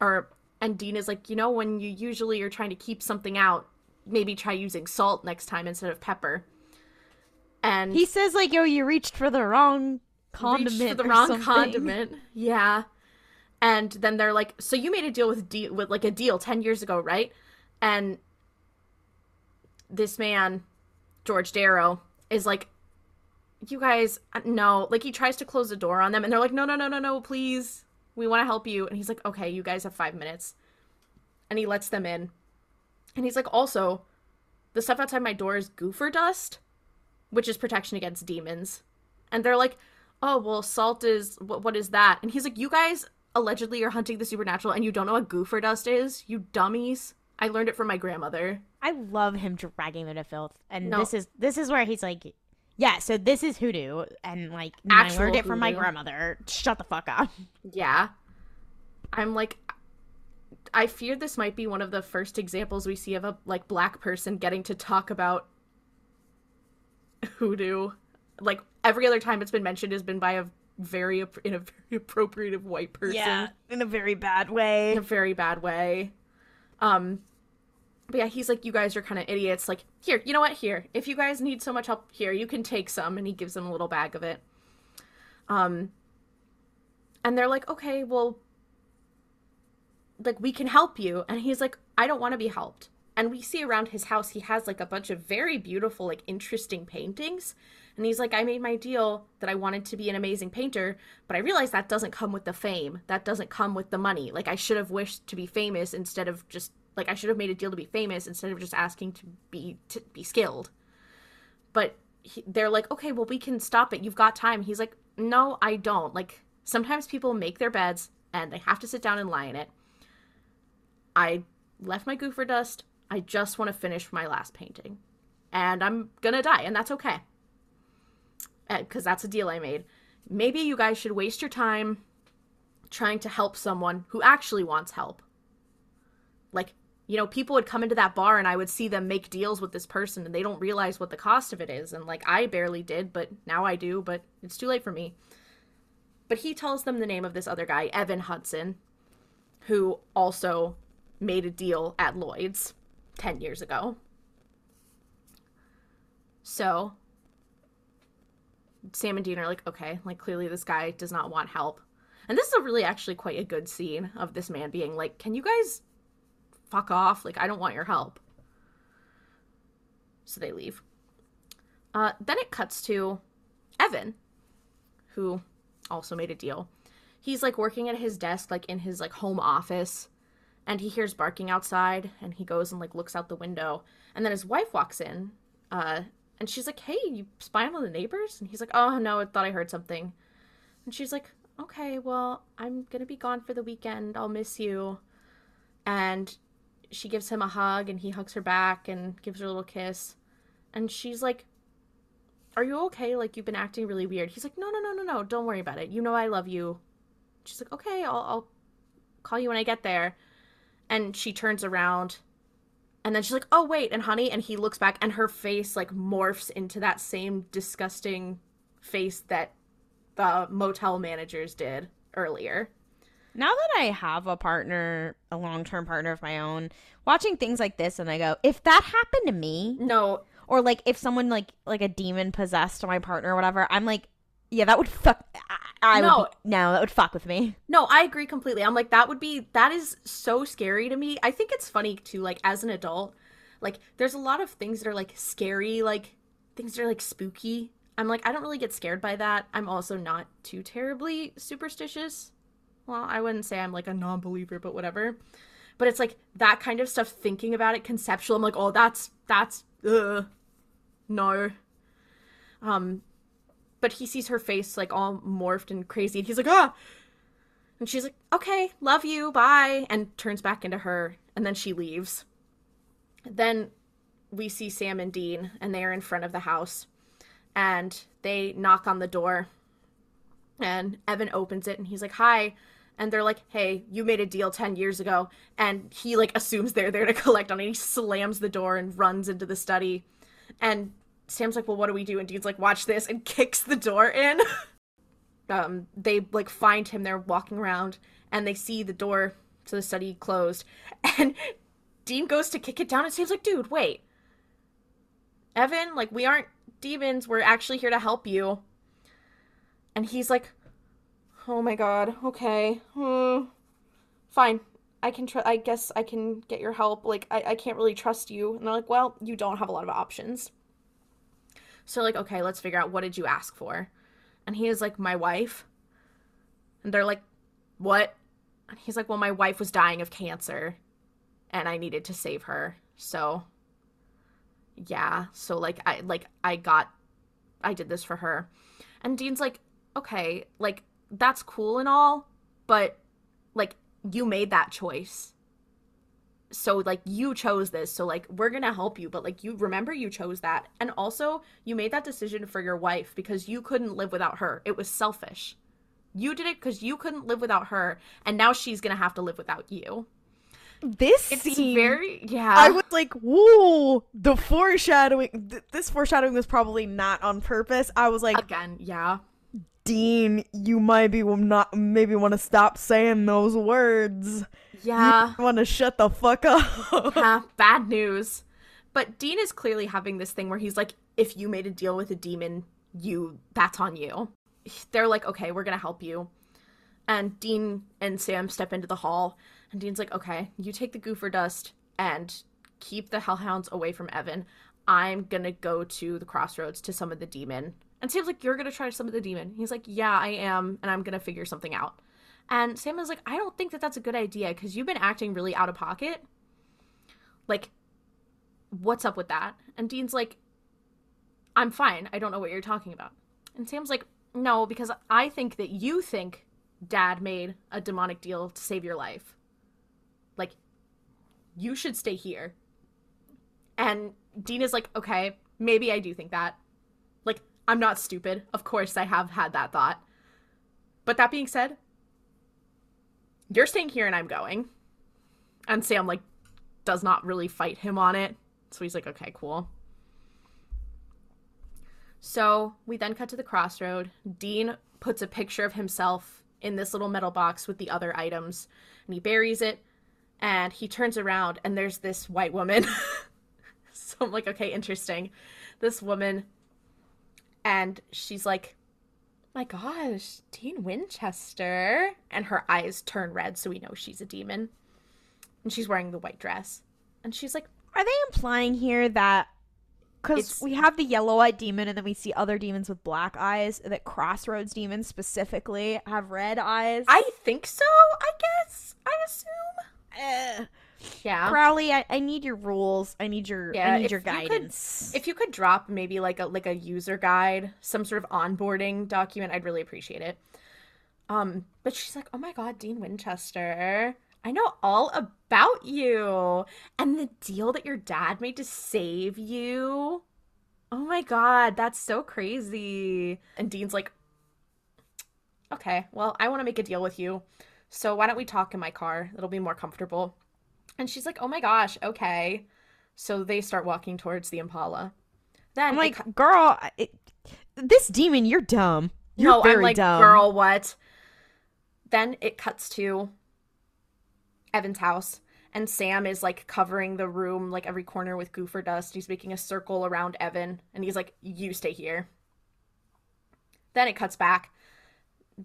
or and Dean is like, you know, when you usually are trying to keep something out, maybe try using salt next time instead of pepper. And He says like, "Yo, you reached for the wrong condiment reached for the wrong something. condiment. Yeah. And then they're like, so you made a deal with de- with like a deal 10 years ago, right? And this man, George Darrow, is like, you guys, uh, no. Like he tries to close the door on them and they're like, no, no, no, no, no, please. We want to help you. And he's like, okay, you guys have five minutes. And he lets them in. And he's like, also, the stuff outside my door is goofer dust, which is protection against demons. And they're like, oh, well, salt is, what, what is that? And he's like, you guys allegedly are hunting the supernatural and you don't know what goofer dust is? You dummies. I learned it from my grandmother. I love him dragging them to filth, and No. this is this is where he's like, "Yeah, so this is hoodoo," and like Actual I learned it from my grandmother. Shut the fuck up. Yeah. I'm like, I fear this might be one of the first examples we see of a like black person getting to talk about hoodoo. Like every other time it's been mentioned has been by a very in a very appropriative white person. Yeah, in a very bad way. in a very bad way. Um, but yeah, he's like, you guys are kind of idiots. Like, here, you know what? Here, if you guys need so much help, here, you can take some. And he gives them a little bag of it. Um, and they're like, okay, well, like we can help you. And he's like, I don't want to be helped. And we see around his house, he has like a bunch of very beautiful, like interesting paintings. And he's like, I made my deal that I wanted to be an amazing painter, but I realized that doesn't come with the fame. That doesn't come with the money. Like, I should have wished to be famous instead of just, like, I should have made a deal to be famous instead of just asking to be, to be skilled. But he, they're like, okay, well, we can stop it. You've got time. He's like, no, I don't. Like, sometimes people make their beds and they have to sit down and lie in it. I left my goofer dust. I just want to finish my last painting. And I'm gonna die, and that's okay eh, because that's a deal I made. Maybe you guys should waste your time trying to help someone who actually wants help. Like, you know, people would come into that bar and I would see them make deals with this person and they don't realize what the cost of it is. And like, I barely did, but now I do, but it's too late for me. But he tells them the name of this other guy, Evan Hudson, who also made a deal at Lloyd's 10 years ago. So Sam and Dean are like, okay, like clearly this guy does not want help. And this is a really actually quite a good scene of this man being like, can you guys fuck off? Like, I don't want your help. So they leave. Uh, then it cuts to Evan, who also made a deal. He's like working at his desk, like in his like home office, and he hears barking outside, and he goes and like looks out the window, and then his wife walks in, uh, and she's like, "Hey, you spying on the neighbors?" And he's like, "Oh no, I thought I heard something." And she's like, "Okay, well, I'm gonna be gone for the weekend. I'll miss you." And she gives him a hug, and he hugs her back and gives her a little kiss. And she's like, "Are you okay? Like you've been acting really weird." He's like, "No, no, no, no, no. Don't worry about it. You know I love you." She's like, "Okay, I'll, I'll call you when I get there." And she turns around and then she's like, "Oh wait," and honey, and he looks back, and her face like morphs into that same disgusting face that the motel managers did earlier. Now that I have a partner, a long term partner of my own, watching things like this, and I go, if that happened to me, no, or like if someone like like a demon possessed my partner or whatever, I'm like, yeah, that would fuck. I, I no. would no, that would fuck with me. No, I agree completely. I'm like that would be that is so scary to me. I think it's funny too. Like as an adult, like there's a lot of things that are like scary, like things that are like spooky. I'm like I don't really get scared by that. I'm also not too terribly superstitious. Well, I wouldn't say I'm like a non-believer, but whatever. But it's like that kind of stuff. Thinking about it, conceptual. I'm like, oh, that's that's no. Um, but he sees her face like all morphed and crazy and he's like ah and she's like okay love you bye and turns back into her and then she leaves then we see sam and dean and they are in front of the house and they knock on the door and evan opens it and he's like hi and they're like hey you made a deal 10 years ago and he like assumes they're there to collect on it he slams the door and runs into the study and Sam's like, well, what do we do? And Dean's like, watch this, and kicks the door in. um, they like find him. They're walking around, and they see the door to the study closed. And Dean goes to kick it down, and Sam's like, dude, wait. Evan, like, we aren't demons. We're actually here to help you. And he's like, oh my god, okay. Hmm. Fine. I can try. I guess I can get your help. Like, I, I can't really trust you. And they're like, well, you don't have a lot of options. So like, okay, let's figure out what did you ask for? And he is like, my wife. And they're like, what? And he's like, well, my wife was dying of cancer and I needed to save her. So yeah, so like I like I got I did this for her. And Dean's like, "Okay, like that's cool and all, but like you made that choice. So like you chose this so like we're gonna help you but like you remember you chose that. And also you made that decision for your wife because you couldn't live without her. It was selfish. You did it because you couldn't live without her and now she's gonna have to live without you. This it's scene, very yeah. I was like whoa the foreshadowing th- this foreshadowing was probably not on purpose. I was like again yeah dean you might be not maybe want to stop saying those words yeah. want to shut the fuck up. yeah, bad news. But Dean is clearly having this thing where he's like, if you made a deal with a demon, you that's on you. They're like, okay, we're gonna help you. And Dean and Sam step into the hall, and Dean's like, okay, you take the goofer dust and keep the hellhounds away from Evan. I'm gonna go to the crossroads to summon the demon. And Sam's like, You're gonna try to summon the demon. He's like, Yeah, I am, and I'm gonna figure something out. And Sam is like, I don't think that that's a good idea because you've been acting really out of pocket. Like, what's up with that? And Dean's like, I'm fine. I don't know what you're talking about. And Sam's like, No, because I think that you think dad made a demonic deal to save your life. Like, you should stay here. And Dean is like, Okay, maybe I do think that. I'm not stupid. Of course, I have had that thought. But that being said, you're staying here and I'm going. And Sam, like, does not really fight him on it. So he's like, okay, cool. So we then cut to the crossroad. Dean puts a picture of himself in this little metal box with the other items and he buries it. And he turns around and there's this white woman. so I'm like, okay, interesting. This woman. And she's like, my gosh, Dean Winchester. And her eyes turn red, so we know she's a demon. And she's wearing the white dress. And she's like, Are they implying here that because we have the yellow eyed demon and then we see other demons with black eyes, that Crossroads demons specifically have red eyes? I think so, I guess. I assume. Eh. Yeah. Crowley, I, I need your rules. I need your Yeah, I need your you could- guidance. If you could drop maybe like a like a user guide, some sort of onboarding document, I'd really appreciate it. Um, but she's like, "Oh my god, Dean Winchester. I know all about you and the deal that your dad made to save you. Oh my god, that's so crazy." And Dean's like, "Okay, well, I want to make a deal with you. So why don't we talk in my car? It'll be more comfortable." And she's like, "Oh my gosh, okay." So they start walking towards the Impala. Then I'm like, girl, it, this demon, you're dumb. You're no, very I'm like, dumb. girl, what? Then it cuts to Evan's house, and Sam is like covering the room, like every corner with goofer dust. He's making a circle around Evan, and he's like, "You stay here." Then it cuts back.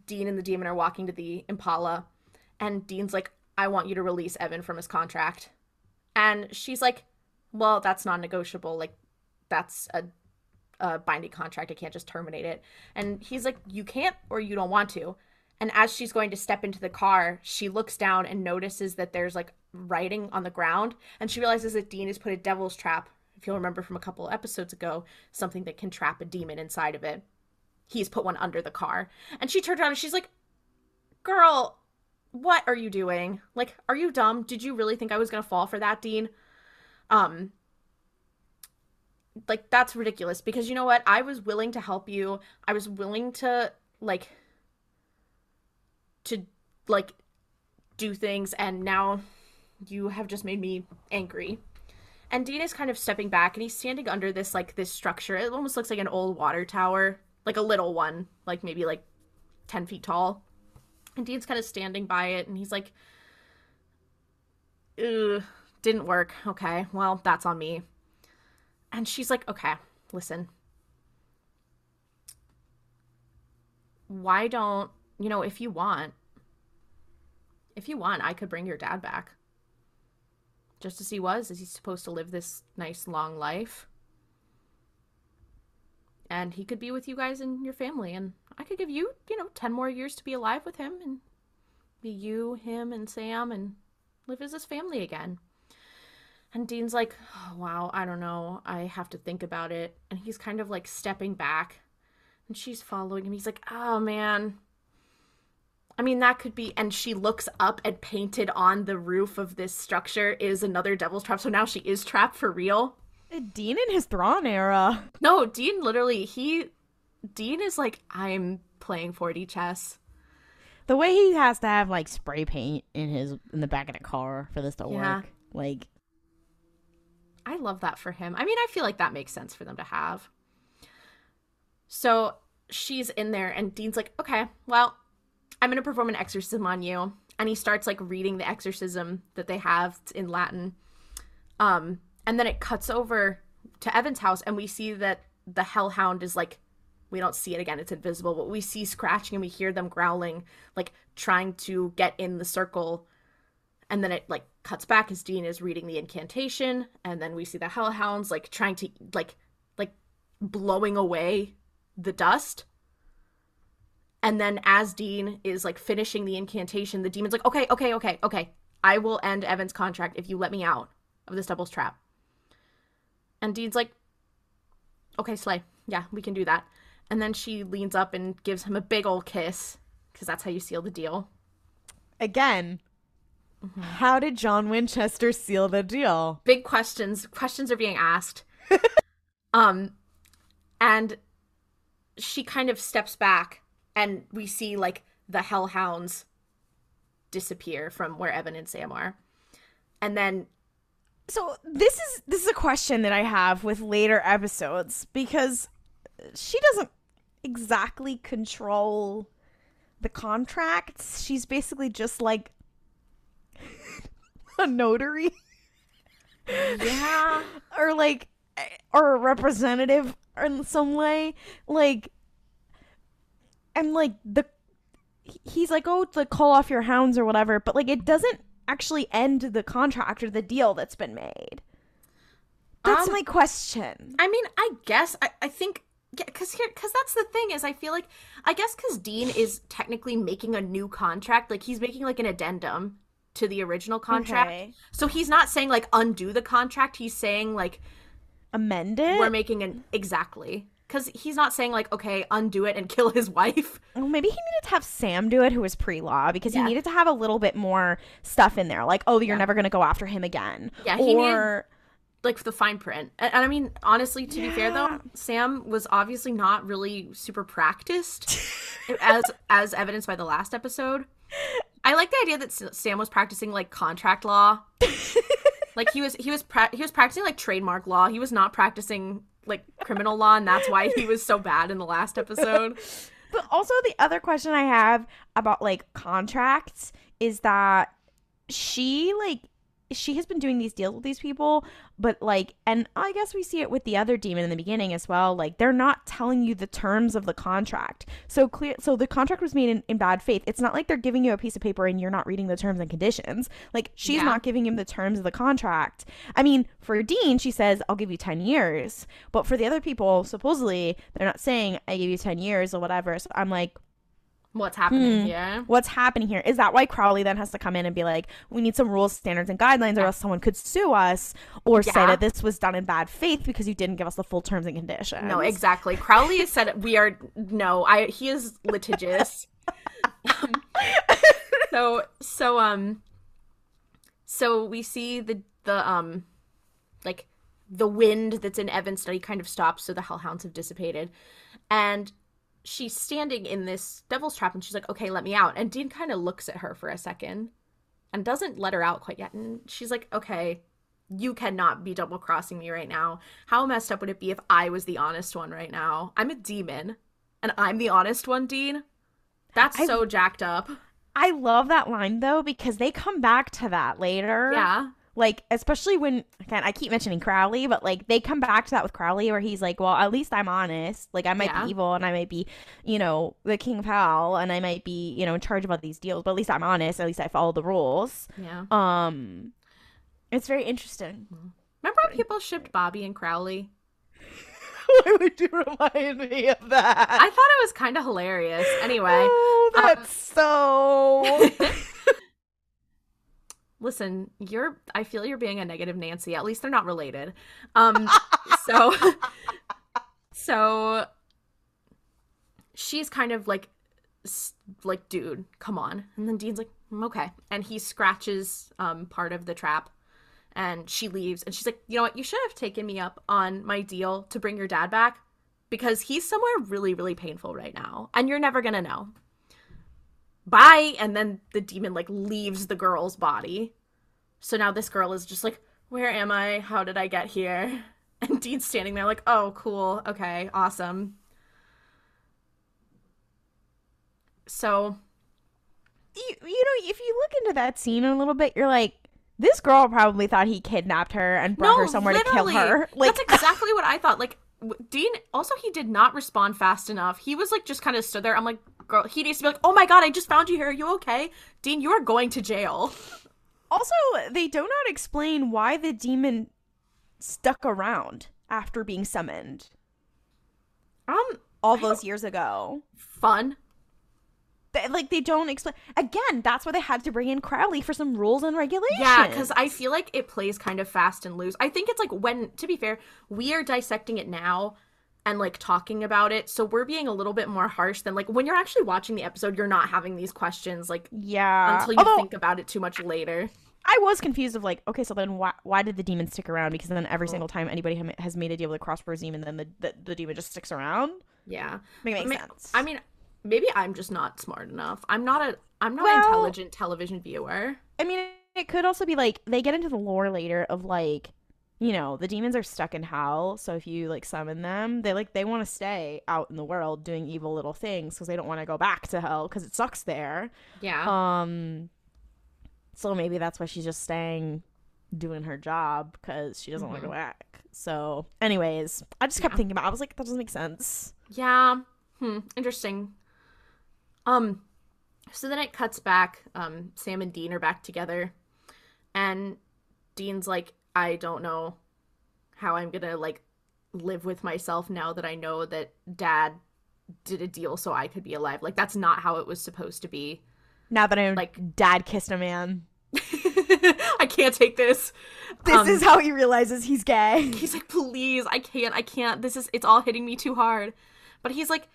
Dean and the demon are walking to the Impala, and Dean's like, "I want you to release Evan from his contract," and she's like, "Well, that's non-negotiable. Like, that's a a binding contract. I can't just terminate it. And he's like, You can't or you don't want to. And as she's going to step into the car, she looks down and notices that there's like writing on the ground. And she realizes that Dean has put a devil's trap, if you'll remember from a couple episodes ago, something that can trap a demon inside of it. He's put one under the car. And she turns around and she's like, Girl, what are you doing? Like, are you dumb? Did you really think I was gonna fall for that, Dean? Um, like that's ridiculous because you know what i was willing to help you i was willing to like to like do things and now you have just made me angry and dean is kind of stepping back and he's standing under this like this structure it almost looks like an old water tower like a little one like maybe like 10 feet tall and dean's kind of standing by it and he's like Ugh, didn't work okay well that's on me and she's like, okay, listen. Why don't, you know, if you want, if you want, I could bring your dad back. Just as he was, is he supposed to live this nice long life? And he could be with you guys and your family. And I could give you, you know, 10 more years to be alive with him and be you, him, and Sam and live as his family again. And Dean's like, oh, wow, I don't know. I have to think about it. And he's kind of like stepping back. And she's following him. He's like, oh, man. I mean, that could be. And she looks up and painted on the roof of this structure is another devil's trap. So now she is trapped for real. Uh, Dean in his Thrawn era. No, Dean literally, he. Dean is like, I'm playing 4D chess. The way he has to have like spray paint in his in the back of the car for this to Yeah. work. Like I love that for him. I mean, I feel like that makes sense for them to have. So she's in there, and Dean's like, okay, well, I'm going to perform an exorcism on you. And he starts like reading the exorcism that they have in Latin. Um, and then it cuts over to Evan's house, and we see that the hellhound is like, we don't see it again, it's invisible, but we see scratching and we hear them growling, like trying to get in the circle. And then it like cuts back as Dean is reading the incantation, and then we see the hellhounds like trying to like like blowing away the dust. And then as Dean is like finishing the incantation, the demon's like, okay, okay, okay, okay. I will end Evan's contract if you let me out of this devil's trap. And Dean's like, okay, Slay. Yeah, we can do that. And then she leans up and gives him a big old kiss because that's how you seal the deal. Again, how did John Winchester seal the deal? Big questions. Questions are being asked. um, and she kind of steps back, and we see like the hellhounds disappear from where Evan and Sam are. And then So this is this is a question that I have with later episodes because she doesn't exactly control the contracts. She's basically just like a notary. Yeah, or like or a representative in some way. Like and like the he's like oh to call off your hounds or whatever. But like it doesn't actually end the contract or the deal that's been made. That's Um, my question. I mean, I guess I, I think because here because that's the thing is I feel like I guess because Dean is technically making a new contract, like he's making like an addendum to the original contract. Okay. So he's not saying like undo the contract. He's saying like amend it we're making an exactly because he's not saying like okay undo it and kill his wife. Well, maybe he needed to have Sam do it, who was pre-law, because Yeah. he needed to have a little bit more stuff in there, like, "Oh, you're Yeah. never going to go after him again." Yeah, he needed- or like the fine print. And, and I mean, honestly, to be fair though, Sam was obviously not really super practiced, as as evidenced by the last episode. I like the idea that Sam was practicing like contract law. like he was he was pra- he was practicing like trademark law. He was not practicing like criminal law, and that's why he was so bad in the last episode. But also the other question I have about like contracts is that she like she has been doing these deals with these people, but like and I guess we see it with the other demon in the beginning as well. Like they're not telling you the terms of the contract. So clear so the contract was made in, in bad faith. It's not like they're giving you a piece of paper and you're not reading the terms and conditions. Like she's Yeah. not giving him the terms of the contract. I mean, for Dean, she says, I'll give you 10 years. But for the other people, supposedly, they're not saying, I give you 10 years or whatever. So I'm like, What's happening Hmm. here? what's happening here? Is that why Crowley then has to come in and be like, we need some rules, standards, and guidelines, or else someone could sue us or say that this was done in bad faith because you didn't give us the full terms and conditions? No, exactly. Crowley has said we are no. I he is litigious. Um, so so um so we see the the um like the wind that's in Evan's study kind of stops, so the hellhounds have dissipated, and she's standing in this devil's trap, and she's like, "Okay, let me out." And Dean kind of looks at her for a second, and doesn't let her out quite yet, and she's like, "Okay." You cannot be double crossing me right now. How messed up would it be if I was the honest one right now? I'm a demon and I'm the honest one, Dean. That's I- so jacked up. I love that line though because they come back to that later. Yeah. Like, especially when, again, I keep mentioning Crowley, but like they come back to that with Crowley where he's like, well, at least I'm honest. Like, I might Yeah. be evil and I might be, you know, the king of hell and I might be, you know, in charge of all these deals, but at least I'm honest. At least I follow the rules. Yeah. Um, it's very interesting. Remember how people shipped Bobby and Crowley? Why would you remind me of that? I thought it was kind of hilarious. Anyway, oh, um, that's so. listen, you're I feel you're being a negative Nancy. At least they're not related. Um so so she's kind of like like dude, come on. And then Dean's like, "Mm, "Okay." And he scratches um part of the trap and she leaves and she's like, "You know what? You should have taken me up on my deal to bring your dad back because he's somewhere really really painful right now and you're never going to know." Bye and then the demon like leaves the girl's body. So now this girl is just like where am i? How did i get here? And dean's standing there like oh cool. Okay awesome. So you, you know, if you look into that scene a little bit, you're like, this girl probably thought he kidnapped her and brought her somewhere to kill her. Like, that's exactly what i thought. Like dean also he did not respond fast enough. He was like just kind of stood there. I'm like girl he needs to be like oh my god i just found you here are you okay dean you are going to jail Also, they do not explain why the demon stuck around after being summoned Um, all those years ago. fun. They, like they don't explain again. That's why they had to bring in Crowley for some rules and regulations. Yeah, because I feel like it plays kind of fast and loose. I think it's like when, to be fair, we are dissecting it now and like talking about it, so we're being a little bit more harsh than like when you're actually watching the episode. You're not having these questions like yeah. until you Although think about it too much later. I was confused of like, okay, so then why why did the demon stick around? Because then Oh. every single time anybody has made a deal with a crossroads demon, then the, the the demon just sticks around. Yeah, Make I makes mean, sense. I mean, maybe I'm just not smart enough. I'm not a I'm not Well- an intelligent television viewer. I mean, it could also be like they get into the lore later of like, you know, the demons are stuck in hell. So if you like summon them, they like they want to stay out in the world doing evil little things because they don't want to go back to hell because it sucks there. Yeah, Um, so maybe that's why she's just staying, doing her job because she doesn't want to go back. So, anyways, I just kept Yeah. thinking about. It. I was like, that doesn't make sense. yeah. Hmm. Interesting. Um. So then it cuts back. Um. Sam and Dean are back together, and Dean's like, I don't know how I'm gonna like live with myself now that I know that Dad did a deal so I could be alive. Like that's not how it was supposed to be. Now that I'm Like- like, dad kissed a man. I can't take this. This Um, is how he realizes he's gay. He's like, please, I can't, I can't. This is, it's all hitting me too hard. But he's like,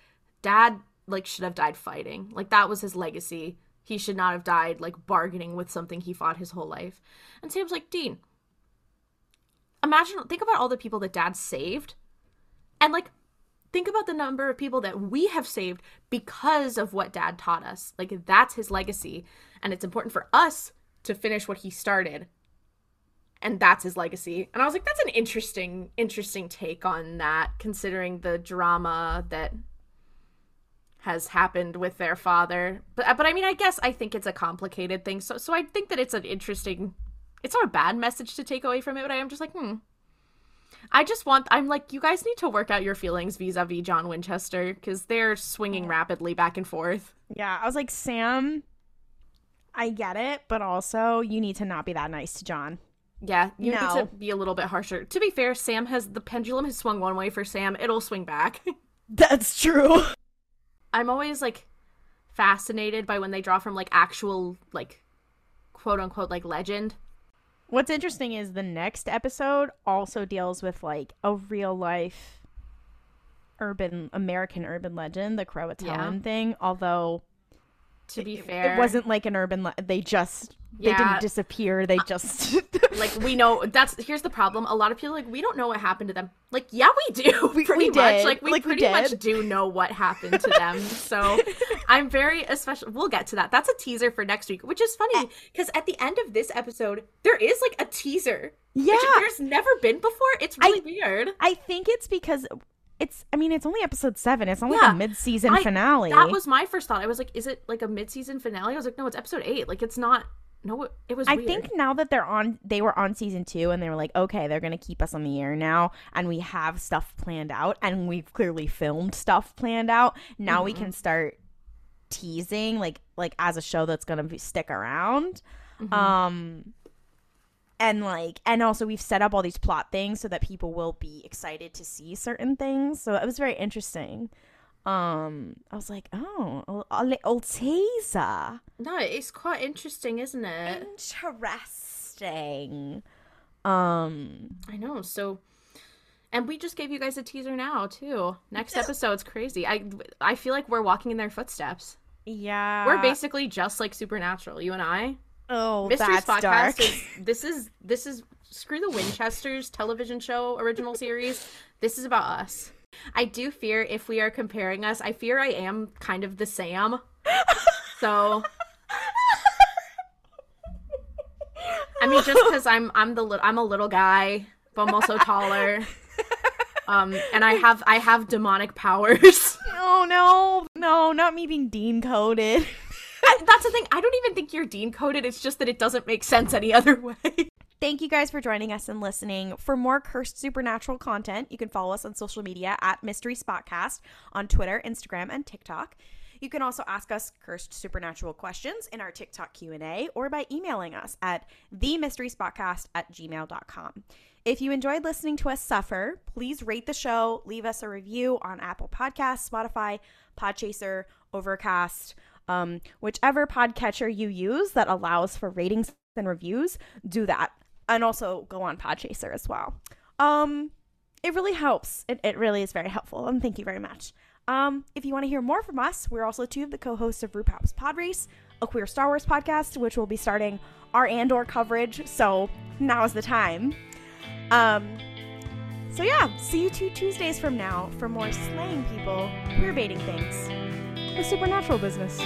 Dad, like, should have died fighting. Like, that was his legacy. He should not have died, like, bargaining with something he fought his whole life. And Sam's like, Dean, imagine, think about all the people that Dad saved. And, like, think about the number of people that we have saved because of what Dad taught us. Like, that's his legacy. And it's important for us to finish what he started and that's his legacy. And I was like, that's an interesting, interesting take on that, considering the drama that has happened with their father. But but I mean, I guess I think it's a complicated thing. So so I think that it's an interesting. It's not a bad message to take away from it, but I am just like, hmm. I just want. I'm like, you guys need to work out your feelings vis-a-vis John Winchester because they're swinging rapidly back and forth. Yeah, I was like, Sam, I get it, but also you need to not be that nice to John. Yeah, you need to be a little bit harsher. To be fair, Sam has the pendulum has swung one way for Sam. It'll swing back. That's true. I'm always like fascinated by when they draw from like actual like quote unquote like legend. What's interesting is the next episode also deals with like a real life urban American urban legend, the Croatoan thing. Although To be it, fair, it wasn't like an urban. Le- they just they didn't disappear. They just like we know that's here's the problem. A lot of people like we don't know what happened to them. Like yeah, we do. We- pretty we much. did. Like we Like, we pretty much do know what happened to them. So I'm very especially. We'll get to that. That's a teaser for next week, which is Eh. funny because at the end of this episode there is like a teaser. which yeah. there's never been before. It's really weird. I think it's because it's. I mean, it's only episode seven. It's only Yeah. a mid-season I- finale. That was my first thought. I was like, is it like a mid-season finale? I was like, no, it's episode eight. Like it's not. No, it was. I weird. think now that they're on, they were on season two, and they were like, okay, they're gonna keep us on the air now, and we have stuff planned out, and we've clearly filmed stuff planned out. Now we Mm-hmm. can start teasing, like, like as a show that's gonna be, stick around. Mm-hmm. Um, and like, and also we've set up all these plot things so that people will be excited to see certain things. So it was very interesting. Um, I was like, oh, a, a little teaser. no, it's quite interesting, isn't it? Interesting. Um, I know. So, and we just gave you guys a teaser now too. Next episode's crazy. I I feel like we're walking in their footsteps. yeah, we're basically just like Supernatural. You and I. Oh, Mysteries that's podcast dark. is this is this is screw the Winchesters television show original series. This is about us. I do fear if we are comparing us, I fear I am kind of the Sam. So I mean just cuz I'm I'm the li- I'm a little guy, but I'm also taller. Um and I have I have demonic powers. oh no, no, not me being dean coded. I- That's the thing. I don't even think you're dean coded. It's just that it doesn't make sense any other way. Thank you guys for joining us and listening. For more cursed supernatural content, you can follow us on social media at Mystery Spotcast on Twitter, Instagram, and TikTok. You can also ask us cursed supernatural questions in our TikTok Q&A or by emailing us at themysteryspotcast at gmail.com. If you enjoyed listening to us suffer, please rate the show, leave us a review on Apple Podcasts, Spotify, Podchaser, Overcast, um, whichever podcatcher you use that allows for ratings and reviews, do that. And also go on Podchaser as well. Um, it really helps. It, it really is very helpful. And thank you very much. Um, if you want to hear more from us, we're also two of the co-hosts of RuPaul's Pod Race, a queer Star Wars podcast, which will be starting our Andor coverage. So now is the time. Um, so yeah, see you two Tuesdays from now for more slaying people, queer baiting things, the supernatural business.